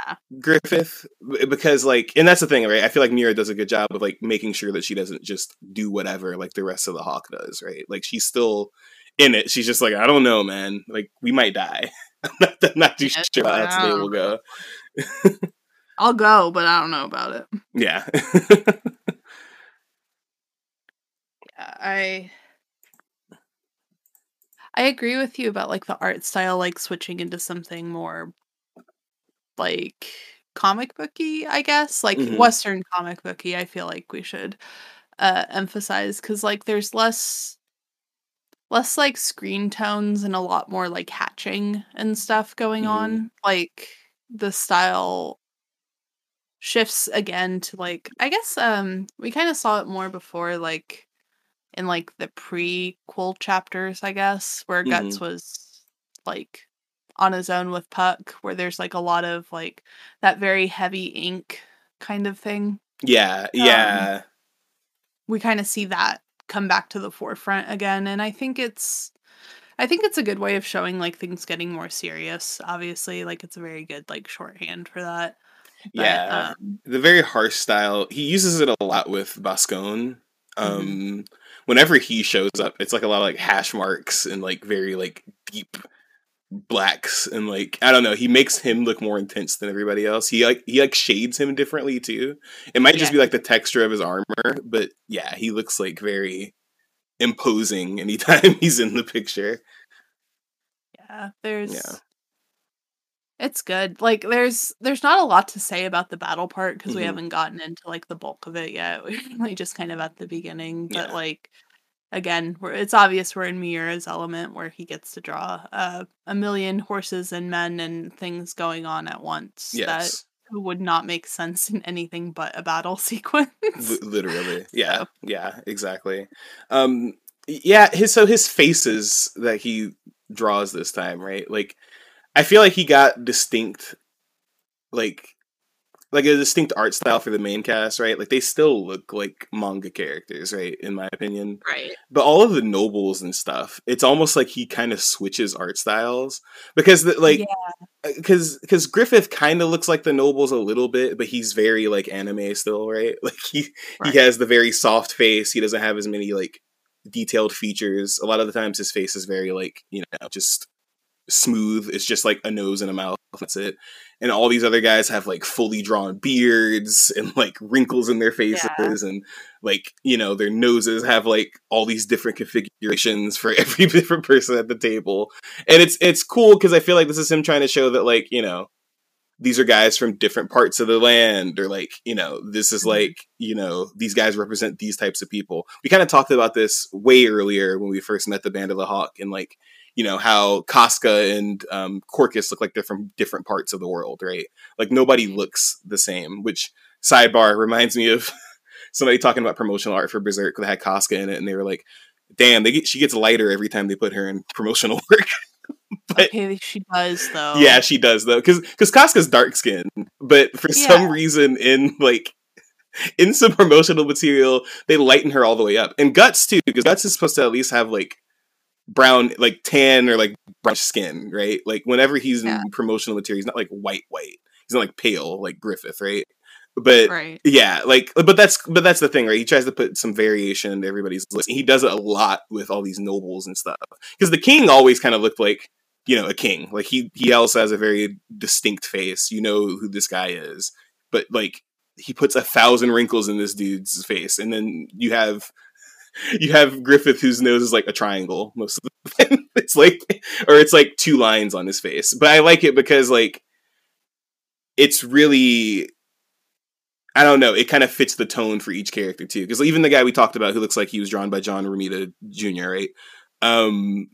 yeah, Griffith because like and that's the thing, right? I feel like Miura does a good job of like making sure that she doesn't just do whatever like the rest of the Hawk does, right? Like she's still in it. She's just like, I don't know, man. Like we might die. <laughs> I'm not, I'm not too Yeah, sure how today will go. <laughs> I'll go, but I don't know about it. Yeah. Yeah, I I agree with you about like the art style like switching into something more like comic booky, I guess. Like Mhm. western comic booky, I feel like we should uh emphasize cuz like there's less less like screen tones and a lot more like hatching and stuff going Mhm. on. Like the style shifts again to like I guess um we kind of saw it more before like in like the prequel chapters, I guess, where Guts was like on his own with Puck, where there's like a lot of like that very heavy ink kind of thing. yeah, yeah. We kind of see that come back to the forefront again, and I think it's I think it's a good way of showing like things getting more serious. Obviously, like it's a very good like shorthand for that. But, Yeah. um, the very harsh style he uses it a lot with Boscogn. Um Mm-hmm. whenever he shows up, it's like a lot of like hash marks and like very like deep blacks and like I don't know, he makes him look more intense than everybody else. He like he like shades him differently too. It might just be like the texture of his armor, but yeah, he looks like very imposing anytime <laughs> he's in the picture. Yeah, there's Yeah. It's good. Like there's there's not a lot to say about the battle part because we Mhm. haven't gotten into like the bulk of it yet. <laughs> We're really just kind of at the beginning, but Yeah. like again, we're it's obvious we're in Miura's element where he gets to draw uh, a million horses and men and things going on at once that Yes. who would not make sense in anything but a battle <laughs> sequence. L- literally, yeah, So- yeah, exactly. Um, yeah, his so his faces that he draws this time, right? Like, I feel like he got distinct, like, like a distinct art style for the main cast, right? Like they still look like manga characters, right? In my opinion, right. but all of the nobles and stuff, it's almost like he kind of switches art styles because, the, like, yeah. Uh, because because Griffith kind of looks like the nobles a little bit, but he's very like anime still, right? <laughs> Like he Right. he has the very soft face. He doesn't have as many like detailed features. A lot of the times, his face is very like you know just smooth. It's just like a nose and a mouth. That's it. And all these other guys have like fully drawn beards <laughs> and like wrinkles in their faces and like you know their noses have like all these different configurations for <laughs> every different person at the table and it's it's cool because i feel like this is him trying to show that like you know these are guys from different parts of the land or like you know this is Mhm. like you know these guys represent these types of people we kind of talked about this way earlier when we first met the band of the hawk and like you know how Casca and um, Corkus look like they're from different parts of the world, right? Like nobody looks the same. Which sidebar reminds me of <laughs> somebody talking about promotional art for Berserk that had Casca in it, and they were like, "Damn, they get, she gets lighter every time they put her in promotional <laughs> work." but Okay, she does though. yeah, she does though, because because Casca's dark skinned but for Yeah. some reason in like in some <laughs> promotional material they lighten her all the way up, and Guts too, because Guts is supposed to at least have like brown, like tan or like brown skin, right? Like whenever he's Yeah. in promotional material, he's not like white white. He's not like pale like Griffith, right? But right. yeah, like, but that's but that's the thing, right? He tries to put some variation into everybody's list. He does it a lot with all these nobles and stuff because the king always kind of looked like you know a king. Like he he also has a very distinct face. You know who this guy is, but like he puts a thousand wrinkles in this dude's face, and then you have you have Griffith whose nose is like a triangle most of the time. <laughs> it's like or it's like two lines on his face. But I like it because like it's really I don't know. It kind of fits the tone for each character too. Because even the guy we talked about, who looks like he was drawn by John Romita Jr., right? Um,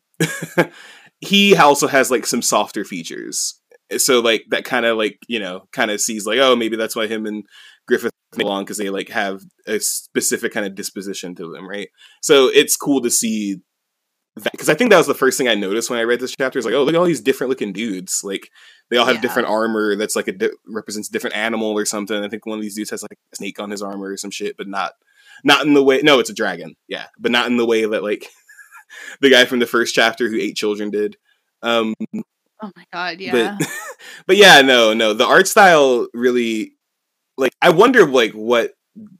<laughs> he also has like some softer features. So like that kind of like you know kind of sees like oh maybe that's why him and Griffith along because they like have a specific kind of disposition to them, right? So it's cool to see that because I think that was the first thing I noticed when I read this chapter. Is like oh look at all these different looking dudes. Like they all have Yeah. different armor that's like a di- represents a different animal or something. I think one of these dudes has like a snake on his armor or some shit, but not not in the way. No, it's a dragon. Yeah, but not in the way that like <laughs> the guy from the first chapter who ate children did. Um, Oh my god, yeah. but <laughs> but yeah, no, no. The art style really like I wonder like what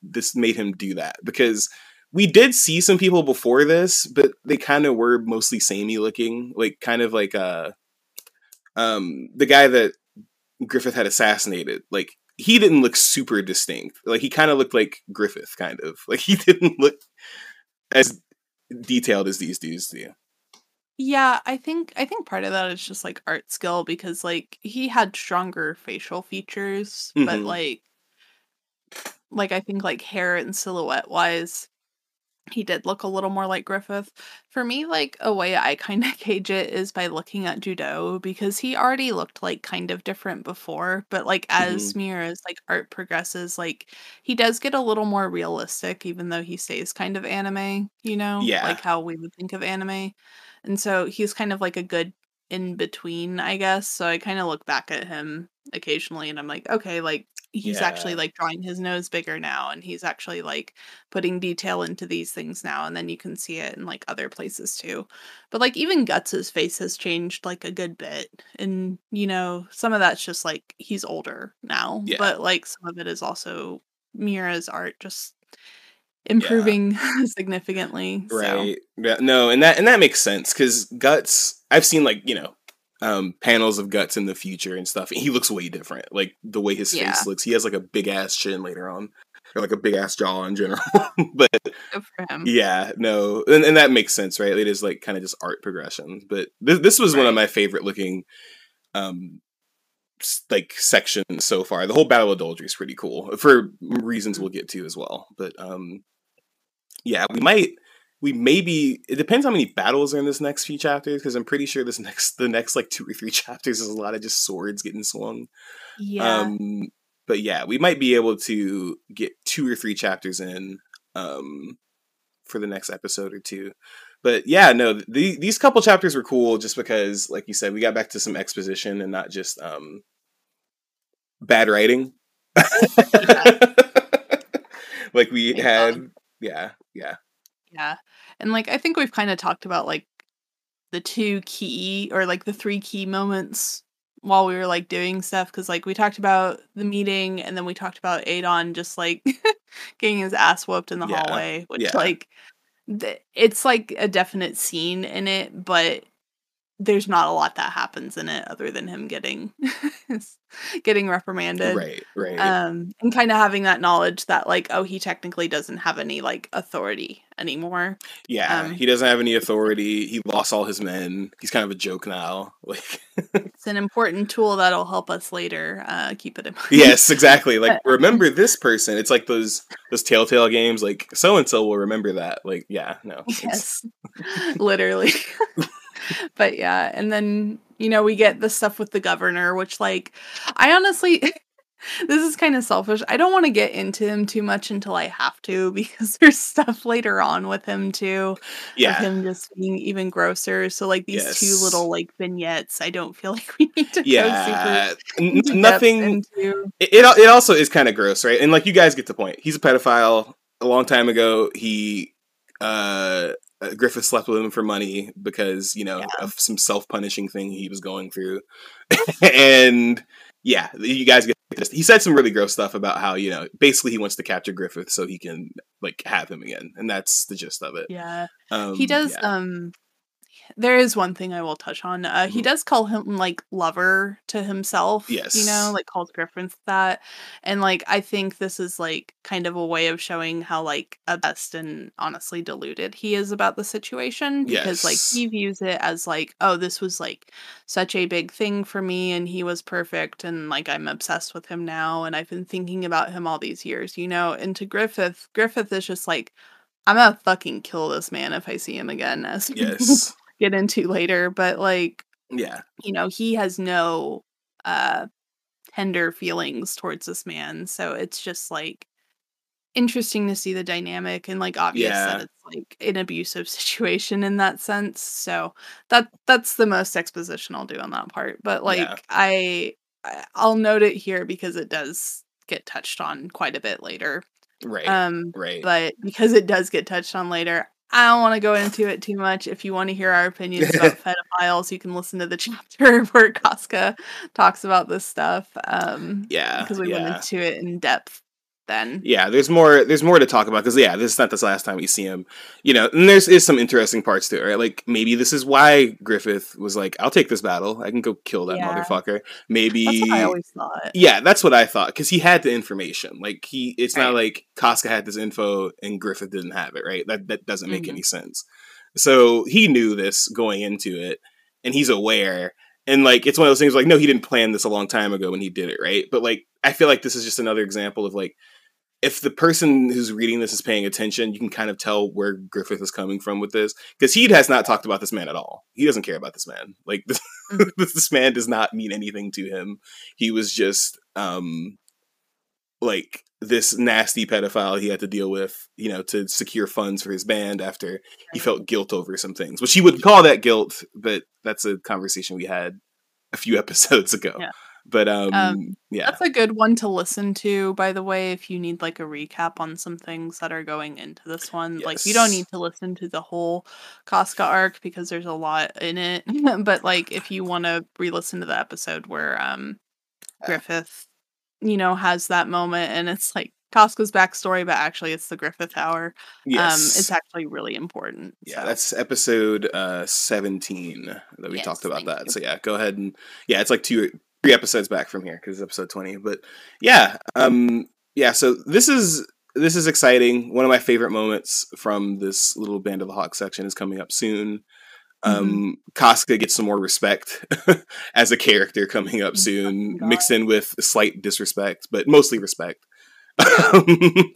this made him do that because we did see some people before this, but they kind of were mostly samey looking, like kind of like uh um the guy that Griffith had assassinated, like he didn't look super distinct. Like he kind of looked like Griffith, kind of <laughs> like he didn't look as detailed as these dudes do. Yeah, I think I think part of that is just like art skill because like he had stronger facial features, but Mhm. like like I think like hair and silhouette wise he did look a little more like Griffith. For me, like a way I kind of <laughs> gauge it is by looking at Judeau because he already looked like kind of different before, but like as mm-hmm. Miura's like art progresses, like he does get a little more realistic, even though he stays kind of anime, you know, Yeah. like how we would think of anime. And so he's kind of like a good in between, I guess. So I kind of look back at him occasionally and I'm like, okay, like he's actually like drawing his nose bigger now and he's actually like putting detail into these things now and then you can see it in like other places too. But like even Guts's face has changed like a good bit and you know, some of that's just like he's older now, Yeah. but like some of it is also Miura's art just improving <laughs> significantly. So right yeah, no and that and that makes sense because guts i've seen like you know um panels of guts in the future and stuff. And he looks way different like the way his Yeah. face looks. He has like a big ass chin later on or like a big ass jaw in general <laughs> but good for him. yeah no and, and that makes sense right? It is like kind of just art progression but this, this was one of my favorite looking um like sections so far. The whole battle of Doldrey is pretty cool for reasons we'll get to as well but um yeah we might we maybe it depends how many battles are in this next few chapters because i'm pretty sure this next the next like two or three <laughs> chapters is a lot of just swords getting swung Yeah. um but yeah, we might be able to get two or three chapters in um, for the next episode or two. But yeah, no, the, these couple chapters were cool just because, like you said, we got back to some exposition and not just um, bad writing. <laughs> <laughs> like we had, yeah, yeah, Yeah. And like I think we've kind of talked about like the two key or like the three key moments while we were like doing stuff cuz like we talked about the meeting and then we talked about Adon just like <laughs> getting his ass whooped in the Yeah. hallway which Yeah. like th- it's like a definite scene in it but there's not a lot that happens in it other than him getting <laughs> getting reprimanded right, right. um and kind of having that knowledge that like oh he technically doesn't have any like authority anymore yeah, um, he doesn't have any authority. He lost all his men. He's kind of a joke now. <laughs> Like, <laughs> it's an important tool that'll help us later uh keep it in mind yes, exactly. Like, remember this person. It's like those those Telltale games. Like, so and so will remember that. Like, yeah, no, yes literally <laughs> but yeah and then you know we get the stuff with the governor which like i honestly <laughs> this is kind of selfish i don't want to get into him too much until i have to <laughs> because there's stuff later on with him too yeah, him just being even grosser so like these two little like vignettes i don't feel like we need to yeah. go super N- nothing. into it, it it also is kind of gross, right? And like you guys get the point. He's a pedophile. A long time ago, he uh, uh, Griffith slept with him for money because you know Yeah. of some self punishing thing he was going through, <laughs> and yeah, you guys get this. He said some really gross stuff about how you know basically he wants to capture Griffith so he can like have him again, and that's the gist of it. yeah Um, he does yeah. um there is one thing i will touch on uh he Mhm. does call him like lover to himself Yes, you know like calls griffith that and like i think this is like kind of a way of showing how like obsessed and honestly deluded he is about the situation because like he views it as like oh this was like such a big thing for me and he was perfect and like i'm obsessed with him now and i've been thinking about him all these years you know and to griffith griffith is just like I'm gonna fucking kill this man if I see him again, as <laughs> Yes. Get into later. But like, Yeah. you know, he has no uh tender feelings towards this man. So it's just like interesting to see the dynamic and like obvious Yeah. that it's like an abusive <laughs> situation in that sense. So that that's the most exposition I'll do on that part. But like Yeah. I I'll note it here because it does get touched on quite a bit later. Right. Um right. but because it does get touched on later, I don't want to go into it too much. If you want to hear our opinions about <laughs> pedophiles, you can listen to the <laughs> chapter where Casca talks about this stuff. Um, yeah. because we yeah. went into it in depth then. yeah there's more there's more to talk about because yeah this is not the last time we see him you know and there's is some interesting parts to it right like maybe this is why griffith was like i'll take this battle i can go kill that Yeah. motherfucker maybe That's what I always thought. yeah that's what i thought because he had the information like he it's not like Casca had this info and griffith didn't have it right that that doesn't make Mhm. any sense so he knew this going into it and he's aware and like it's one of those things like no he didn't plan this a long time ago when he did it right but like i feel like this is just another example of like if the person who's reading this is paying attention you can kind of tell where griffith is coming from with this because he has not talked about this man at all. He doesn't care about this man. Like <laughs> this, Mhm. <laughs> this man does not mean anything to him. He was just um like this nasty pedophile he had to deal with you know to secure funds for his band after he felt guilt over some things which he would call that guilt but that's a conversation we had a few <laughs> episodes ago. Yeah. But um, Um, yeah That's a good one to listen to, by the way, if you need like a recap on some things that are going into this one. Like you don't need to listen to the whole Casca arc because there's a lot in it. <laughs> but like if you want to re-listen to the episode where um Griffith, you know, has that moment and it's like Casca's backstory, but actually it's the Griffith hour. yes Um it's actually really important. Yeah, so. that's episode uh 17 that we Yes, talked about that. you. So yeah, go ahead and yeah, it's like two three episodes back from here because it's episode 20. But yeah, um yeah, so this is this is exciting. One of my favorite moments from this little Band of the Hawk section is coming up soon. Um Casca gets some more respect <laughs> as a character coming up soon, God. mixed in with slight disrespect, but mostly respect. <laughs> I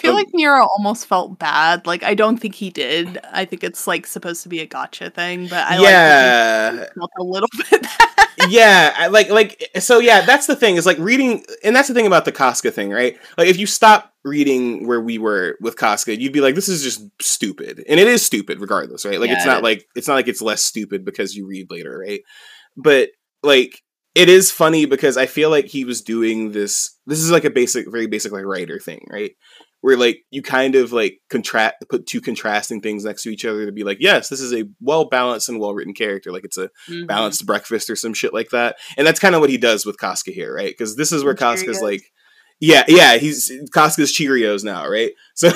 feel Um, like Nero almost felt bad. Like I don't think he did. I think it's like supposed to be a gotcha thing, but I yeah, he felt a little <laughs> bit bad. Yeah, like like so yeah, that's the thing is like reading and that's the thing about the Casca thing, right? Like if you stop reading where we were with Casca, you'd be like this is just stupid. And it is stupid regardless, right? Like Yeah, it's not is. like it's not like it's less stupid because you read later, right? But like it is funny because I feel like he was doing this this is like a basic very basic like writer thing, right? Where like you kind of like contrast put two contrasting things next to each other to be like, yes, this is a well balanced and well written character. Like it's a Mhm. balanced breakfast or some shit like that. And that's kind of what he does with Casca here, right? Because this is where Casca's like, yeah, yeah, he's Casca's Cheerios now, right? <laughs> So,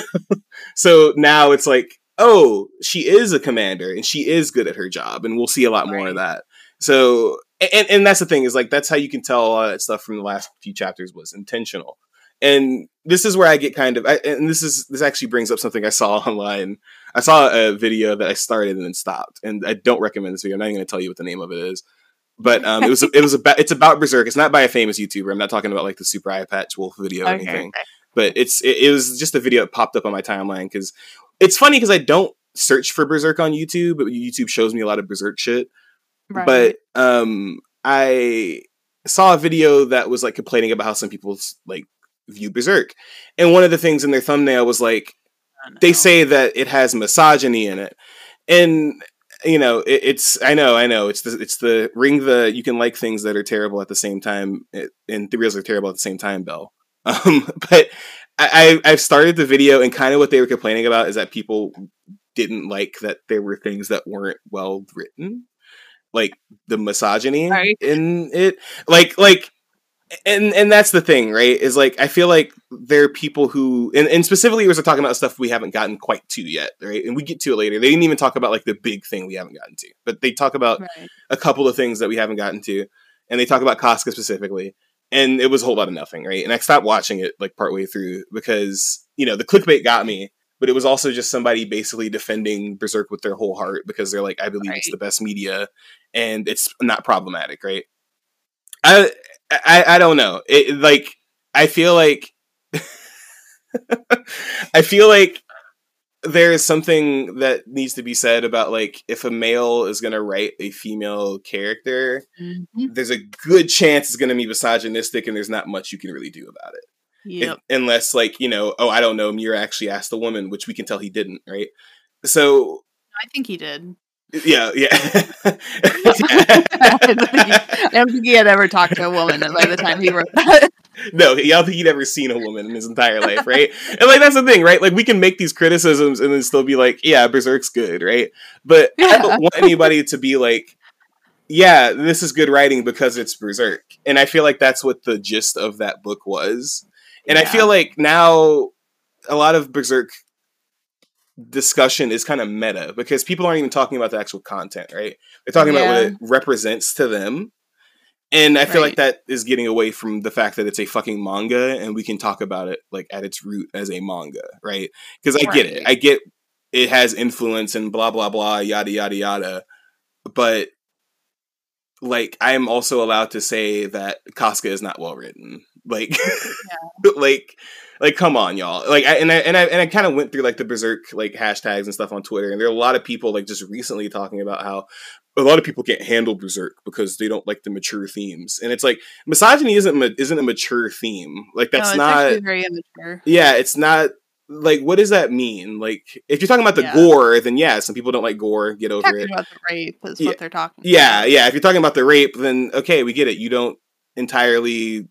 so now it's like, oh, she is a commander and she is good at her job, and we'll see a lot more of that. So, and and that's the thing is like that's how you can tell a lot of that stuff from the last few chapters was intentional. And this is where I get kind of, I, and this is this actually brings up something I saw <laughs> online. I saw a video that I started and then stopped, and I don't recommend this video. I'm not even going to tell you what the name of it is, but um, it was it was about it's about Berserk. It's not by a famous YouTuber. I'm not talking about like the Super Eyepatch Wolf video or Okay, anything okay. but it's it, it was just a video that popped up on my timeline because it's funny because I don't search for Berserk on YouTube, but YouTube shows me a lot of Berserk shit. Right. But um, I saw a video that was like complaining about how some people like view Berserk, and one of the things in their thumbnail was like they say that it has misogyny in it, and you know it, it's I know I know it's the it's the ring the you can like things that are terrible at the same time eh, and the reels are terrible at the same time bell. <laughs> Um, but I, I I've started the video and kind of what they were complaining about is that people didn't like that there were things that weren't well written, like the misogyny Right. in it, like like and and that's the thing, right? Is like I feel like there are people who and, and specifically we're talking about stuff we haven't gotten quite to yet, right? And we get to it later. They didn't even talk about like the big thing we haven't gotten to, but they talk about Right. a couple of things that we haven't gotten to, and they talk about Casca specifically, and it was a whole lot of nothing, right? And I stopped watching it like partway through because you know the clickbait got me, but it was also just somebody basically defending Berserk with their whole heart because they're like, I believe it's the best media, and it's not problematic, right? I I, I don't know. It like I feel like <laughs> I feel like there is something that needs to be said about like if a male is going to write a female character, Mhm. there's a good chance it's going to be misogynistic, and there's not much you can really do about it. Yep. If- unless like you know, oh, I don't know, Miura actually asked the woman, which we can tell he didn't, right? So I think he did. Yeah, yeah. I don't think he- I don't think he had ever talked to a woman by the time he wrote that. <laughs> no, I don't think he'd ever seen a woman in his entire life, right? and like that's the thing, right? Like we can make these criticisms and then still be like, yeah, Berserk's good, right? But I don't want anybody to be like, yeah, this is good writing because it's Berserk. And I feel like that's what the gist of that book was. And I feel like now a lot of Berserk discussion is kind of meta because people aren't even talking about the actual content, right? They're talking about what it represents to them. And I feel like that is getting away from the fact that it's a fucking manga and we can talk about it like at its root as a manga, right? Because I get it. I get it has influence and blah blah blah yada yada yada. But like I am also allowed to say that Casca is not well written. Like <laughs> like like come on y'all. Like I and I and I and I kind of went through like the berserk like hashtags and stuff on Twitter and there are a lot of people like just recently talking about how a lot of people can't handle berserk because they don't like the mature themes. And it's like misogyny isn't ma- isn't a mature theme. Like no, that's it's not very immature. yeah, it's not like what does that mean? Like if you're talking about the Yeah. gore, then yeah, some people don't like gore, get over Talking it. about the rape is Yeah. what they're talking. Yeah, about. yeah. If you're talking about the rape, then okay, we get it. You don't entirely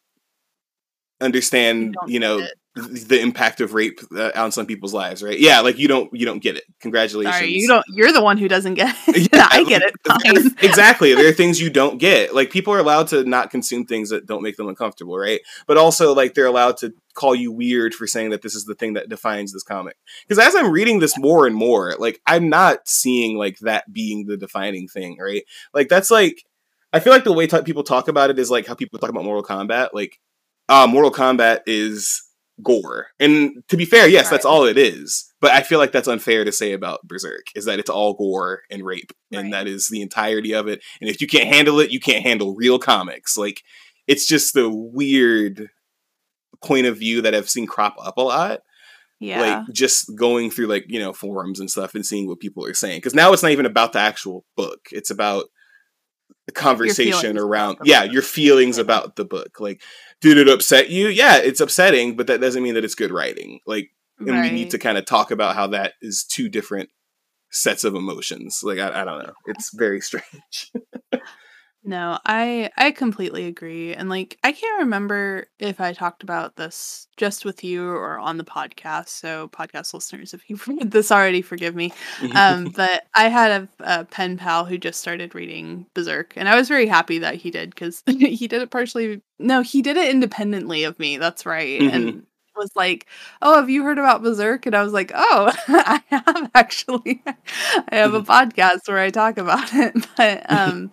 understand, don't you know, the impact of rape uh, on some people's lives, right? Yeah, like you don't you don't get it. Congratulations. Sorry, you don't. You're the one who doesn't get <laughs> <laughs> it. Yeah, I get it. Exactly. There are things you don't get. Like people are allowed to not consume things that don't make them uncomfortable, right? But also like they're allowed to call you weird for saying that this is the thing that defines this comic. Because as I'm reading this more and more, like I'm not seeing like that being the defining thing, right? Like that's like I feel like the way t- people talk about it is like how people talk about Mortal Kombat. Like, uh, Mortal Kombat is gore, and to be fair, yes, that's all it is. But I feel like that's unfair to say about Berserk is that it's all gore and rape, and Right. that is the entirety of it. And if you can't handle it, you can't handle real comics. Like, it's just the weird point of view that I've seen crop up a lot Yeah. like just going through like you know forums and stuff and seeing what people are saying because now it's not even about the actual book it's about the conversation around yeah your feelings about the book like did it upset you? Yeah it's upsetting but that doesn't mean that it's good writing. Like and we need to kind of talk about how that is two different sets of emotions. Like i, I don't know. It's very <laughs> strange No, I I completely agree. And like I can't remember if I talked about this just with you or on the podcast. So podcast listeners, if you've read this already, forgive me. Um, <laughs> but I had a, a pen pal who just started reading Berserk, and I was very happy that he did because <laughs> he did it partially. No, he did it independently of me. That's right, Mhm. and was like, "Oh, have you heard about Berserk?" And I was like, "Oh, <laughs> I have actually. I have a podcast where I talk about it." <laughs> But <laughs> um,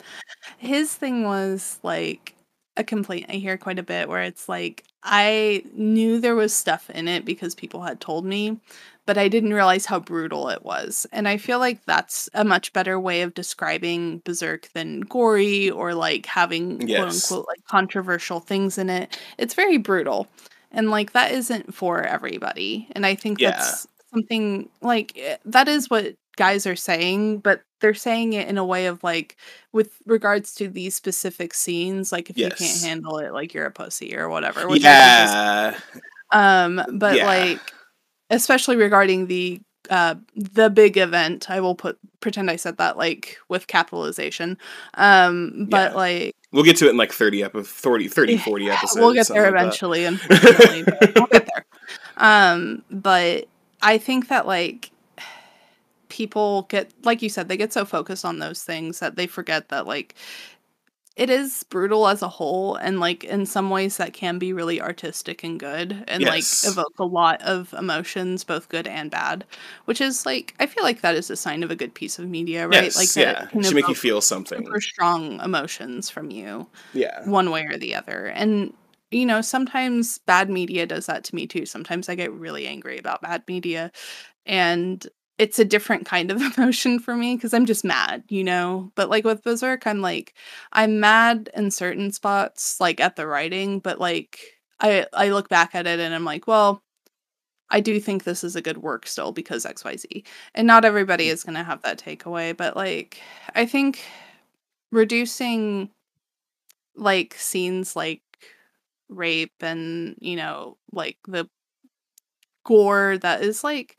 his thing was like a complaint I hear quite a bit where it's like I knew there was stuff in it because people had told me, but I didn't realize how brutal it was. And I feel like that's a much better way of describing Berserk than gory or like having quote unquote like controversial things in it. It's very brutal. And like that isn't for everybody. And I think Yeah. that's something like eh, that is what guys are saying, but they're saying it in a way of like with regards to these specific scenes, like if you can't handle it, like you're a pussy or whatever. which I is yeah um, but Yeah. like, especially regarding the uh the big event, I will put pretend I said that like with capitalization. Um, but Yeah. like we'll get to it in like 30 epi- 30 30 <laughs> 40 episodes we'll get there like eventually, unfortunately. <laughs> but we'll get there. Um, but I think that like people get like you said, they get so focused on those things that they forget that like it is brutal as a whole and like in some ways that can be really artistic and good and Yes. like evoke a lot of emotions both good and bad which is like i feel like that is a sign of a good piece of media right? Yes, like that yeah it can it should make you feel something. super strong emotions from you yeah. one way or the other and you know sometimes bad media does that to me too sometimes i get really angry about bad media and it's a different kind of <laughs> emotion for me because i'm just mad you know but like with berserk i'm like i'm mad in certain spots like at the writing but like i i look back at it and i'm like well I do think this is a good work still because XYZ. And not everybody mm. is going to have that takeaway, but like I think reducing like scenes like rape and you know like the gore that is like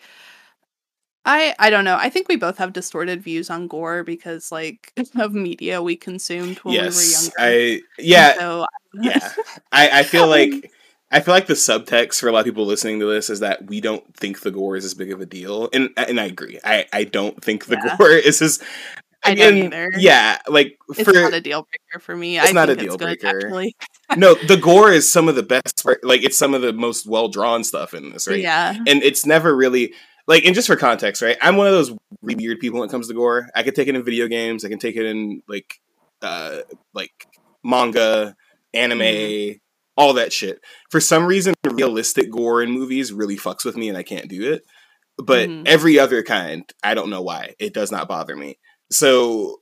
I I don't know. I think we both have distorted views on gore because like <laughs> of media we consumed when yes we were younger. i yeah so uh, yeah <laughs> I, I feel um, like I feel like the subtext for a lot of people listening to this is that we don't think the gore is as big of a deal, and and I agree. I, I don't think the <laughs> Yeah. gore is as I don't either. Yeah, like it's for not a deal breaker for me. It's I not think a it's deal breaker. no, the gore is some of the best. Like it's some of the most well drawn stuff in this, right? Yeah. and it's never really like and just for context right? I'm one of those really weird people when it comes to gore. I can take it in video games. I can take it in like uh like manga anime Mhm. all that shit. For some reason realistic gore in movies really fucks with me and i can't do it. But Mhm. every other kind i don't know why. It does not bother me. So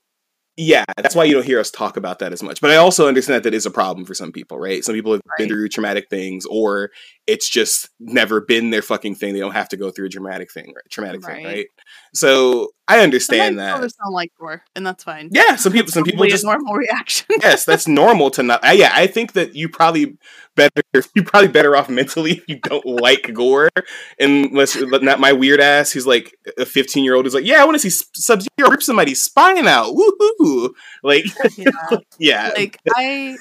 yeah that's why you don't hear us talk about that as much. But i also understand that that is a problem for some people right? Some people have been through traumatic things or it's just never been their fucking thing. They don't have to go through a dramatic thing, right? Traumatic thing, Right. right? So I understand Sometimes that. don't like gore, and that's fine. Yeah, some people, some people just normal <laughs> reaction. yes, that's normal to not. I, yeah, I think that you probably better <laughs> you probably better off mentally if you don't like gore, unless uh, not my weird ass who's like a fifteen year old who's like, yeah, I want to see Sub Zero rip somebody's spine out, woohoo! Like, <laughs> yeah. yeah, like I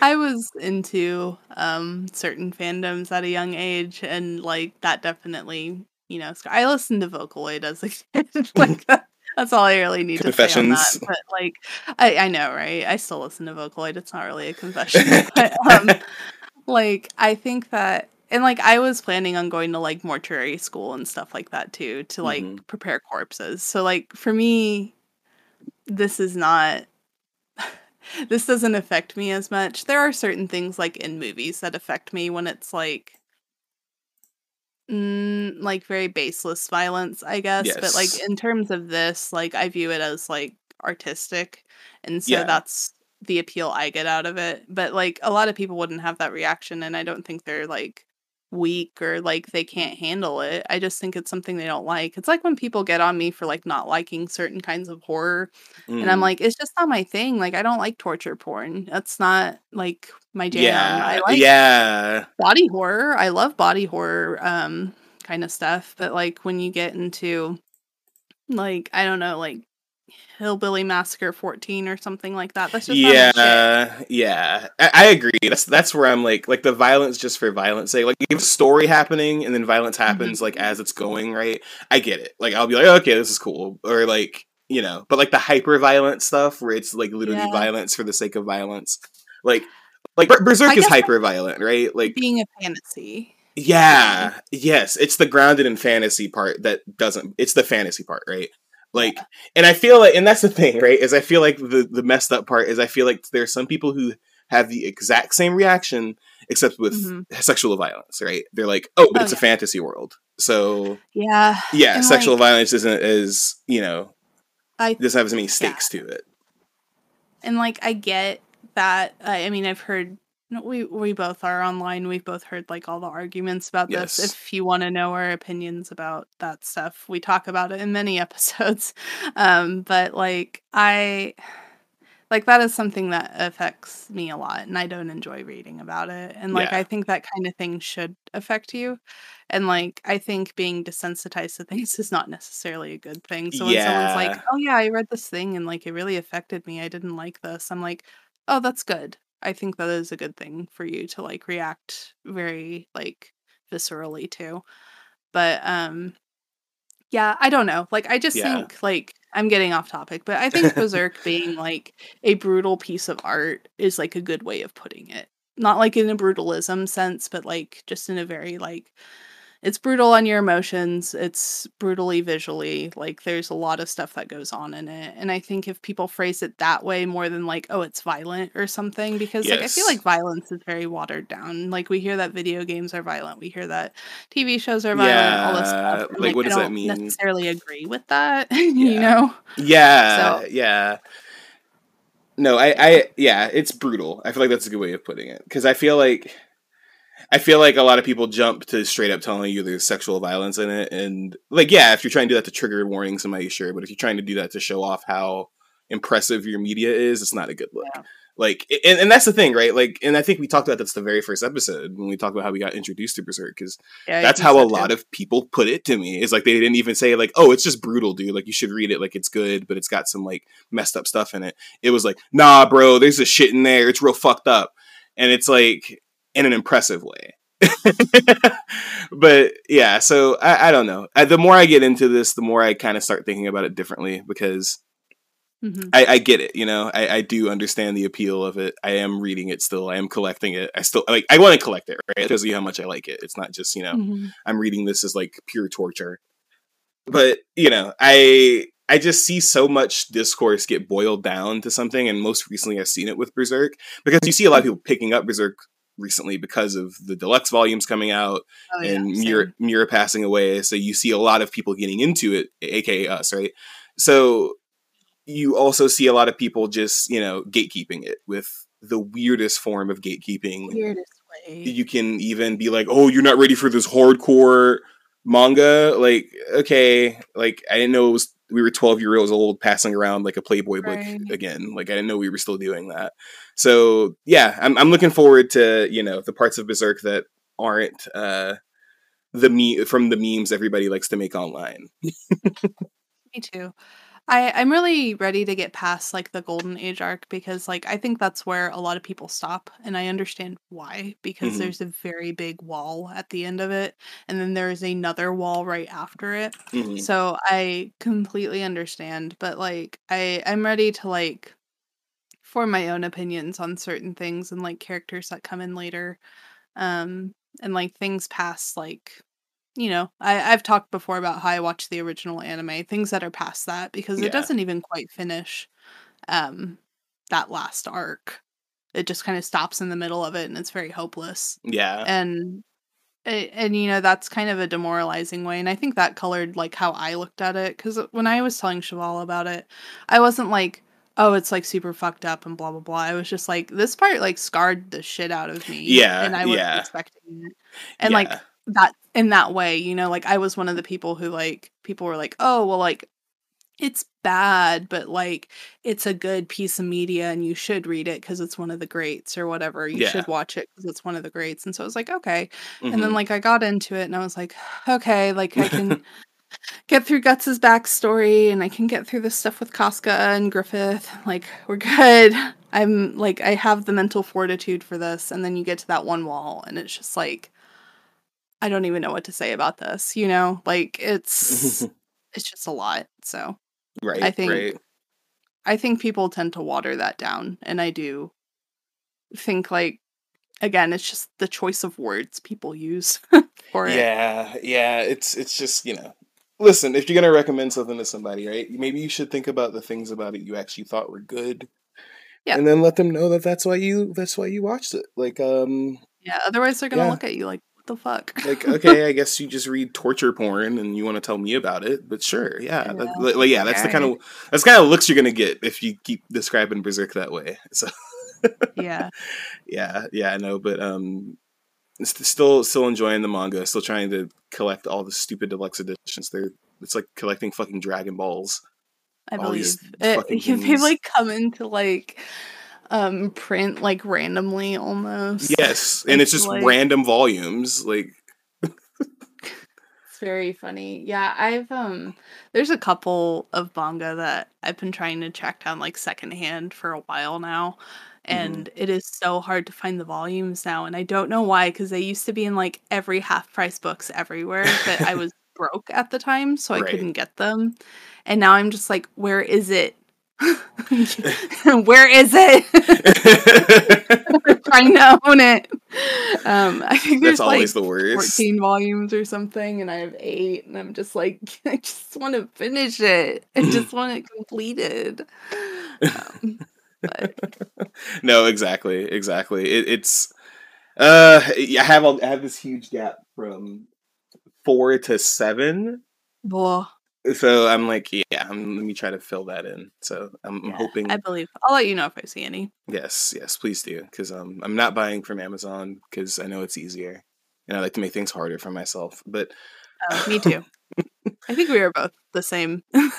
I was into um certain fandoms at a young age and like that definitely, you know, I listened to Vocaloid as a <laughs> kid. <laughs> like that, that's all I really need to say on that. Confessions. But like I I know, right? I still listen to Vocaloid. It's not really a <laughs> confession. but um like I think that and like I was planning on going to like mortuary school and stuff like that too to like Mhm. prepare corpses. So like for me this is not this doesn't affect me as much. There are certain things like in movies that affect me when it's like mm, like very baseless violence, I guess. But like in terms of this, like I view it as like artistic. And so Yeah. that's the appeal I get out of it. But like a lot of people wouldn't have that reaction and I don't think they're like weak or like they can't handle it. I just think it's something they don't like. It's like when people get on me for like not liking certain kinds of horror and I'm Mm. like it's just not my thing. Like I don't like torture porn. That's not like my jam. I like yeah, body horror. I love body horror um kind of stuff, but like when you get into like I don't know, like Hillbilly Massacre 14 or something like that. That's just yeah, yeah. I, I agree. That's that's where I'm like, like the violence just for violence sake. Like, if a story happening and then violence Mm-hmm. happens like as it's going, right? I get it. Like, I'll be like, okay, this is cool, or like, you know, but like the hyper violent stuff where it's like literally Yeah. violence for the sake of violence, like, like Ber- Berserk is hyper violent, right? Like, Being a fantasy. yeah, yes, it's the grounded in fantasy part that doesn't. It's the fantasy part, right? Like, and I feel like, and that's the <laughs> thing, right? Is I feel like the the messed up part is I feel like there's some people who have the exact same reaction except with Mhm. sexual violence, right? They're like, oh, but Oh, it's a fantasy world, so Yeah. yeah, And, sexual like- violence isn't as you know I doesn't have as many stakes to it. and like I get that. I, I mean, I've heard we we both are online. We've both heard like all the arguments about Yes. this. If you want to know our opinions about that stuff, we talk about it in many <laughs> episodes. Um, but like I like that is something that affects me a lot and I don't enjoy reading about it. And like Yeah. I think that kind of thing should affect you. And like I think being desensitized to things <laughs> is not necessarily a good thing. So when someone's like, "Oh yeah, I read this thing and like it really affected me. I didn't like this." I'm like, "Oh, that's good." I think that is a good thing for you to like react very like viscerally to. But um yeah, I don't know. Like I just Yeah. think like I'm getting off topic, but I think <laughs> Berserk being like a brutal piece of art is like a good way of putting it. Not like in a brutalism sense, but like just in a very like it's brutal on your emotions, it's brutally visually, like there's a lot of stuff that goes on in it. And I think if people phrase it that way more than like, oh, it's violent or something, because like I feel like violence is very watered down. Like we hear that video games are violent, we hear that TV shows are violent, all this stuff. and, like, what I does that mean? Necessarily agree with that, <laughs> you know? Yeah, So- yeah. No, I, I, yeah, it's brutal. I feel like that's a good way of putting it because I feel like, I feel like a lot of people jump to straight up telling you there's sexual violence in it, and like, yeah, if you're trying to do that to trigger warning somebody, sure, but if you're trying to do that to show off how impressive your media is, it's not a good look. Yeah. Like, and, and that's the thing, right? Like, and I think we talked about that's the very first episode when we talked about how we got introduced to Berserk because Yeah, that's how a said lot of people put it to me. Is like they didn't even say like, "Oh, it's just brutal, dude. Like you should read it. Like it's good, but it's got some like messed up stuff in it." It was like, "Nah, bro, there's a shit in there. It's real fucked up," and it's like in an impressive way. <laughs> but yeah, so I, I don't know. I, the more I get into this, the more I kind of start thinking about it differently because Mhm. I, I get it. You know, I, I do understand the appeal of it. I am reading it still. I am collecting it. I still like. I want to collect it. Right, shows you how much I like it. It's not just you know. Mhm. I'm reading this as like pure torture. But, you know, I I just see so much discourse get boiled down to something and most recently I've seen it with Berserk because you see a lot of people picking up Berserk recently because of the deluxe volumes coming out Oh, and same. Miura, Miura passing away. So you see a lot of people getting into it, aka us, right? So you also see a lot of people just, you know, gatekeeping it with the weirdest form of gatekeeping weirdest way. you can even be like, "Oh, you're not ready for this hardcore manga." Like, okay, like I didn't know it was we were 12 year olds old passing around like a Playboy book Right. again. Like I didn't know we were still doing that. So yeah, I'm I'm looking forward to you know the parts of Berserk that aren't uh the me from the memes everybody likes to make online. <laughs> Me too. I I'm really ready to get past like the golden age arc because like I think that's where a lot of people stop and I understand why because Mhm. there's a very big wall at the end of it and then there's another wall right after it. Mhm. So I completely understand, but like I I'm ready to like form my own opinions on certain things and like characters that come in later. Um and like things past like you know, I, I've talked before about how I watch the original anime, things that are past that because Yeah. it doesn't even quite finish um that last arc. It just kind of stops in the middle of it and it's very hopeless Yeah. and and you know that's kind of a demoralizing way and i think that colored like how i looked at it because when i was telling Chevall about it i wasn't like oh, it's like super fucked up and blah blah blah. I was just like, this part like scarred the shit out of me. Yeah, and I wasn't yeah. expecting it. And like that in that way, you know, like I was one of the people who like people were like, oh, well, like it's bad, but like it's a good piece of media and you should read it because it's one of the greats or whatever. You Yeah. should watch it because it's one of the greats. And so I was like, okay. Mhm. And then like I got into it and I was like, okay, like I can <laughs> get through Guts's backstory and I can get through this stuff with Casca and Griffith. Like we're good. I'm like I have the mental fortitude for this. And then you get to that one wall and it's just like I don't even know what to say about this, you know? Like it's <laughs> it's just a lot. So right. I think- right. I think people tend to water that down and I do think like again, it's just the choice of words people use <laughs> for it. Yeah, yeah. It's it's just you know. Listen, if you're gonna recommend something to somebody, right? Maybe you should think about the things about it you actually thought were good. Yeah. And then let them know that that's why you that's why you watched it. Like um Yeah, otherwise they're gonna Yeah. look at you like, the fuck? like <laughs> okay, I guess you just read torture porn and you want to tell me about it, but sure, yeah, I that, like, yeah, that's the kind of that's kind of looks you're gonna get if you keep describing Berserk that way. So <laughs> yeah. yeah, yeah, I know, but um, still still enjoying the manga, still trying to collect all the stupid deluxe editions. They're it's like collecting fucking Dragon Balls. I all believe it, fucking <laughs> they things. like come into like um print like randomly almost. Yes, and it's just like- random volumes. Like It's very funny. Yeah, I've um there's a couple of manga that I've been trying to track down like secondhand for a while now. Mm-hmm. And it is so hard to find the volumes now. And I don't know why, because they used to be in like every half price books everywhere, but I <laughs> was broke at the time, so I Right. couldn't get them. And now I'm just like, where is it? <laughs> where is it? <laughs> Trying to own it. Um, I think there's that's always like the worst. 14 volumes or something and I have 8 and I'm just like <laughs> I just want to finish it. I just want it completed. Um, but no, exactly, exactly. It, it's uh, I have a, I have this huge gap from four to seven. well, So I'm like, yeah, I'm, let me try to fill that in. So I'm, I'm yeah, hoping. I believe. I'll let you know if I see any. Yes, yes, please do, because um, I'm not buying from Amazon because I know it's easier, and I like to make things harder for myself. But Oh, me too. <laughs> I think we are both the same. yeah,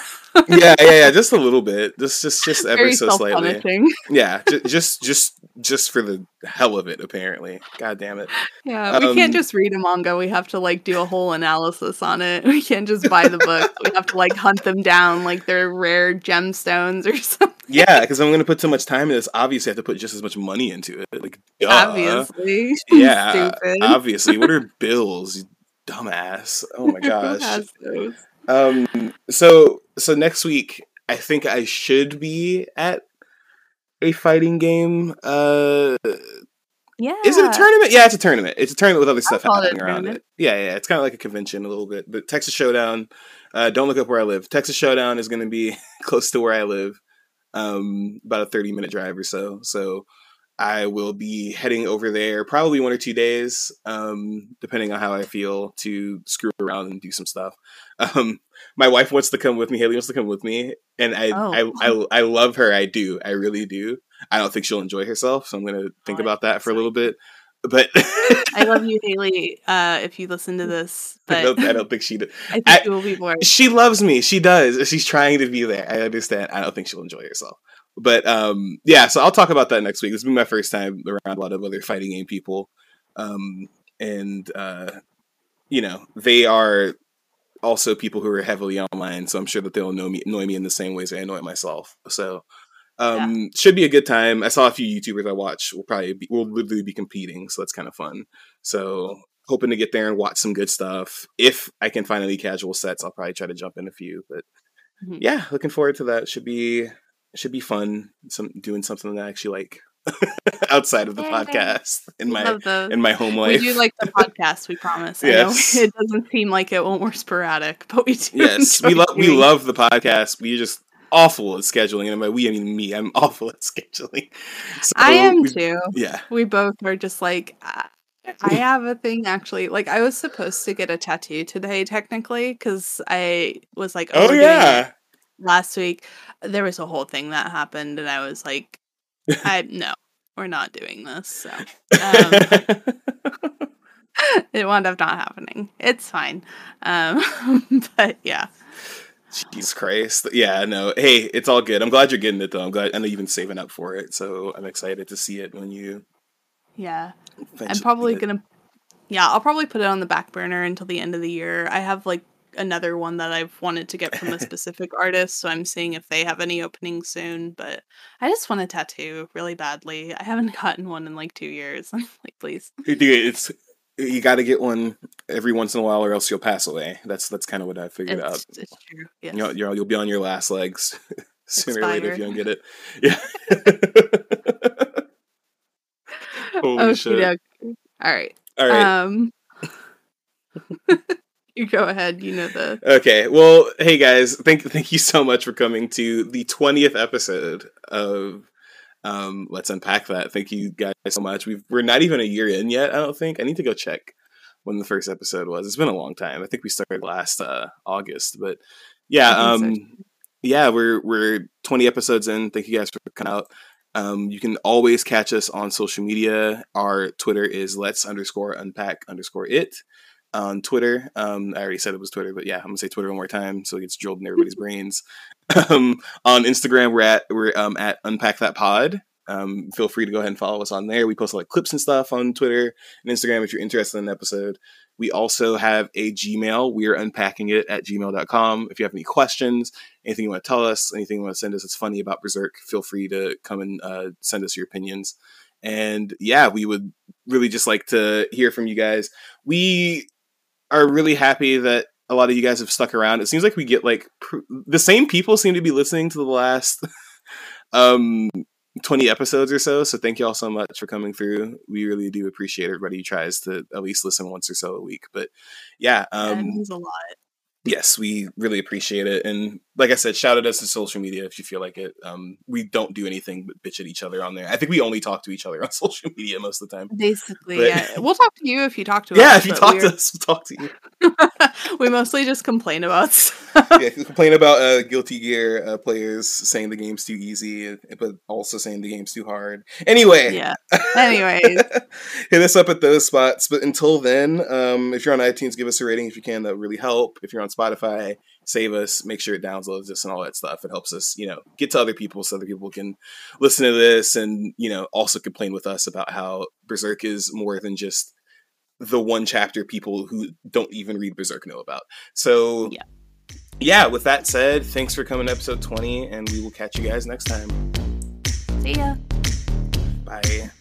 yeah, yeah, <laughs> just a little bit, just, just, just ever Very so slightly. Yeah, just, just, just for the hell of it. Apparently, god damn it. Yeah, we Um, can't just read a manga. We have to like do a whole analysis on it. <laughs> We can't just buy the book. we have to like hunt them down like they're rare gemstones or <laughs> something. Yeah, because I'm gonna put so much time in this. Obviously, I have to put just as much money into it. Like, duh. Obviously. <laughs> yeah, Stupid. obviously. What are bills? You dumbass. Oh my gosh. Um. So so next week, I think I should be at a fighting game. Uh, Yeah. is it a tournament? Yeah, it's a tournament. It's a tournament with other stuff happening around it. Yeah, yeah. It's kind of like a convention a little bit. But Texas Showdown. Uh, don't look up where I live. Texas Showdown is going to be <laughs> close to where I live. Um, about a thirty minute drive or so. So. I will be heading over there probably one or two days, um, depending on how I feel to screw around and do some stuff. Um, my wife wants to come with me. Haley wants to come with me, and I, Oh. I, I, I love her. I do. I really do. I don't think she'll enjoy herself, so I'm gonna think Oh, about that for a little bit. But I love <laughs> you, Haley. Uh, if you listen to this, I, but don't, I don't think she. d- I think I- will be bored. She loves me. She does. She's trying to be there. I understand. I don't think she'll enjoy herself. But um, yeah. So I'll talk about that next week. This will be my first time around a lot of other fighting game people, um, and uh, you know they are also people who are heavily online. So I'm sure that they'll know me, annoy me in the same ways I annoy myself. So. Um, should be a good time. I saw a few YouTubers I watch will probably be, we'll literally be competing, so that's kind of fun. So hoping to get there and watch some good stuff. If I can find any casual sets, I'll probably try to jump in a few. But Mhm. yeah, looking forward to that. Should be should be fun. Some doing something that I actually like <laughs> outside of the Yay. podcast in my in my home life. we do like the podcast. We promise. Yes. I know <laughs> it doesn't seem like it when we're sporadic, but we do. yes, we love we love the podcast. We're just awful at scheduling, and by we I mean me. I'm <laughs> awful at scheduling. So I am we- too. Yeah. We both are just like I I have a thing actually. Like I was supposed to get a tattoo today, technically, because I was like, Oh yeah. last week, there was a whole thing that happened, and I was like, I no, we're not doing this. So um, <laughs> it wound up not happening. It's fine. Um, <laughs> but yeah. Jesus Christ. Yeah, no. Hey, it's all good. I'm glad you're getting it though. I'm glad I know you've been saving up for it. So I'm excited to see it when you Yeah. I'm probably gonna yeah, I'll probably put it on the back burner until the end of the year. I have like another one that I've wanted to get from a <laughs> specific artist, so I'm seeing if they have any openings soon. But I just want a tattoo really badly. I haven't <laughs> gotten one in like two years. <laughs> I'm like, please. Dude, it's you got to get one every once in a while, or else you'll pass away. That's that's kind of what I figured out. It's, it's true. Yes. You know, you're, you'll be on your last legs sooner or later if you don't get it. Yeah. Holy shit! Okey-doke. All right. All right. Um <laughs> you go ahead, you know the Okay, well, hey guys, thank thank you so much for coming to the twentieth episode of um, Let's Unpack That. Thank you guys so much. We've we're not even a year in yet. I don't think. I need to go check when the first episode was. It's been a long time. I think we started last uh, August, but yeah, think so, um, yeah, we're we're twenty episodes in. Thank you guys for coming out. Um, you can always catch us on social media. Our Twitter is let's underscore unpack underscore it on Twitter. Um, I already said it was Twitter, but yeah, I'm gonna say Twitter one more time so it gets drilled in everybody's <laughs> brains. Um, on Instagram, we're at we're um, at unpack that pod. Um, feel free to go ahead and follow us on there. We post like clips and stuff on Twitter and Instagram if you're interested in an episode. We also have a Gmail. We are unpacking it at gmail.com. If you have any questions, anything you want to tell us, anything you want to send us that's funny about Berserk, feel free to come and uh, send us your opinions. And yeah, we would really just like to hear from you guys. We are really happy that a lot of you guys have stuck around. It seems like we get like pr- the same people seem to be listening to the last <laughs> um 20 episodes or so. So thank you all so much for coming through. We really do appreciate everybody who tries to at least listen once or so a week. But yeah, that um means a lot. yes, we really appreciate it. And like I said, shout at us to social media if you feel like it. Um, we don't do anything but bitch at each other on there. I think we only talk to each other on <laughs> social media most of the time. Basically, But- yeah. We'll talk to you if you talk to <laughs> Yeah, us. Yeah, if you talk to we're- us, we'll talk to you. <laughs> we mostly just complain about yeah, complain about uh, Guilty Gear uh, players saying the game's too easy, but also saying the game's too hard. Anyway, yeah. Anyways, hit us up at those spots. But until then, um, if you're on iTunes, give us a rating if you can. That would really help. If you're on Spotify, save us. Make sure it downloads us and all that stuff. It helps us, you know, get to other people so other people can listen to this and you know also complain with us about how Berserk is more than just the one chapter people who don't even read Berserk know about. So Yeah. yeah, with that said, thanks for coming to episode 20, and we will catch you guys next time. see ya. Bye.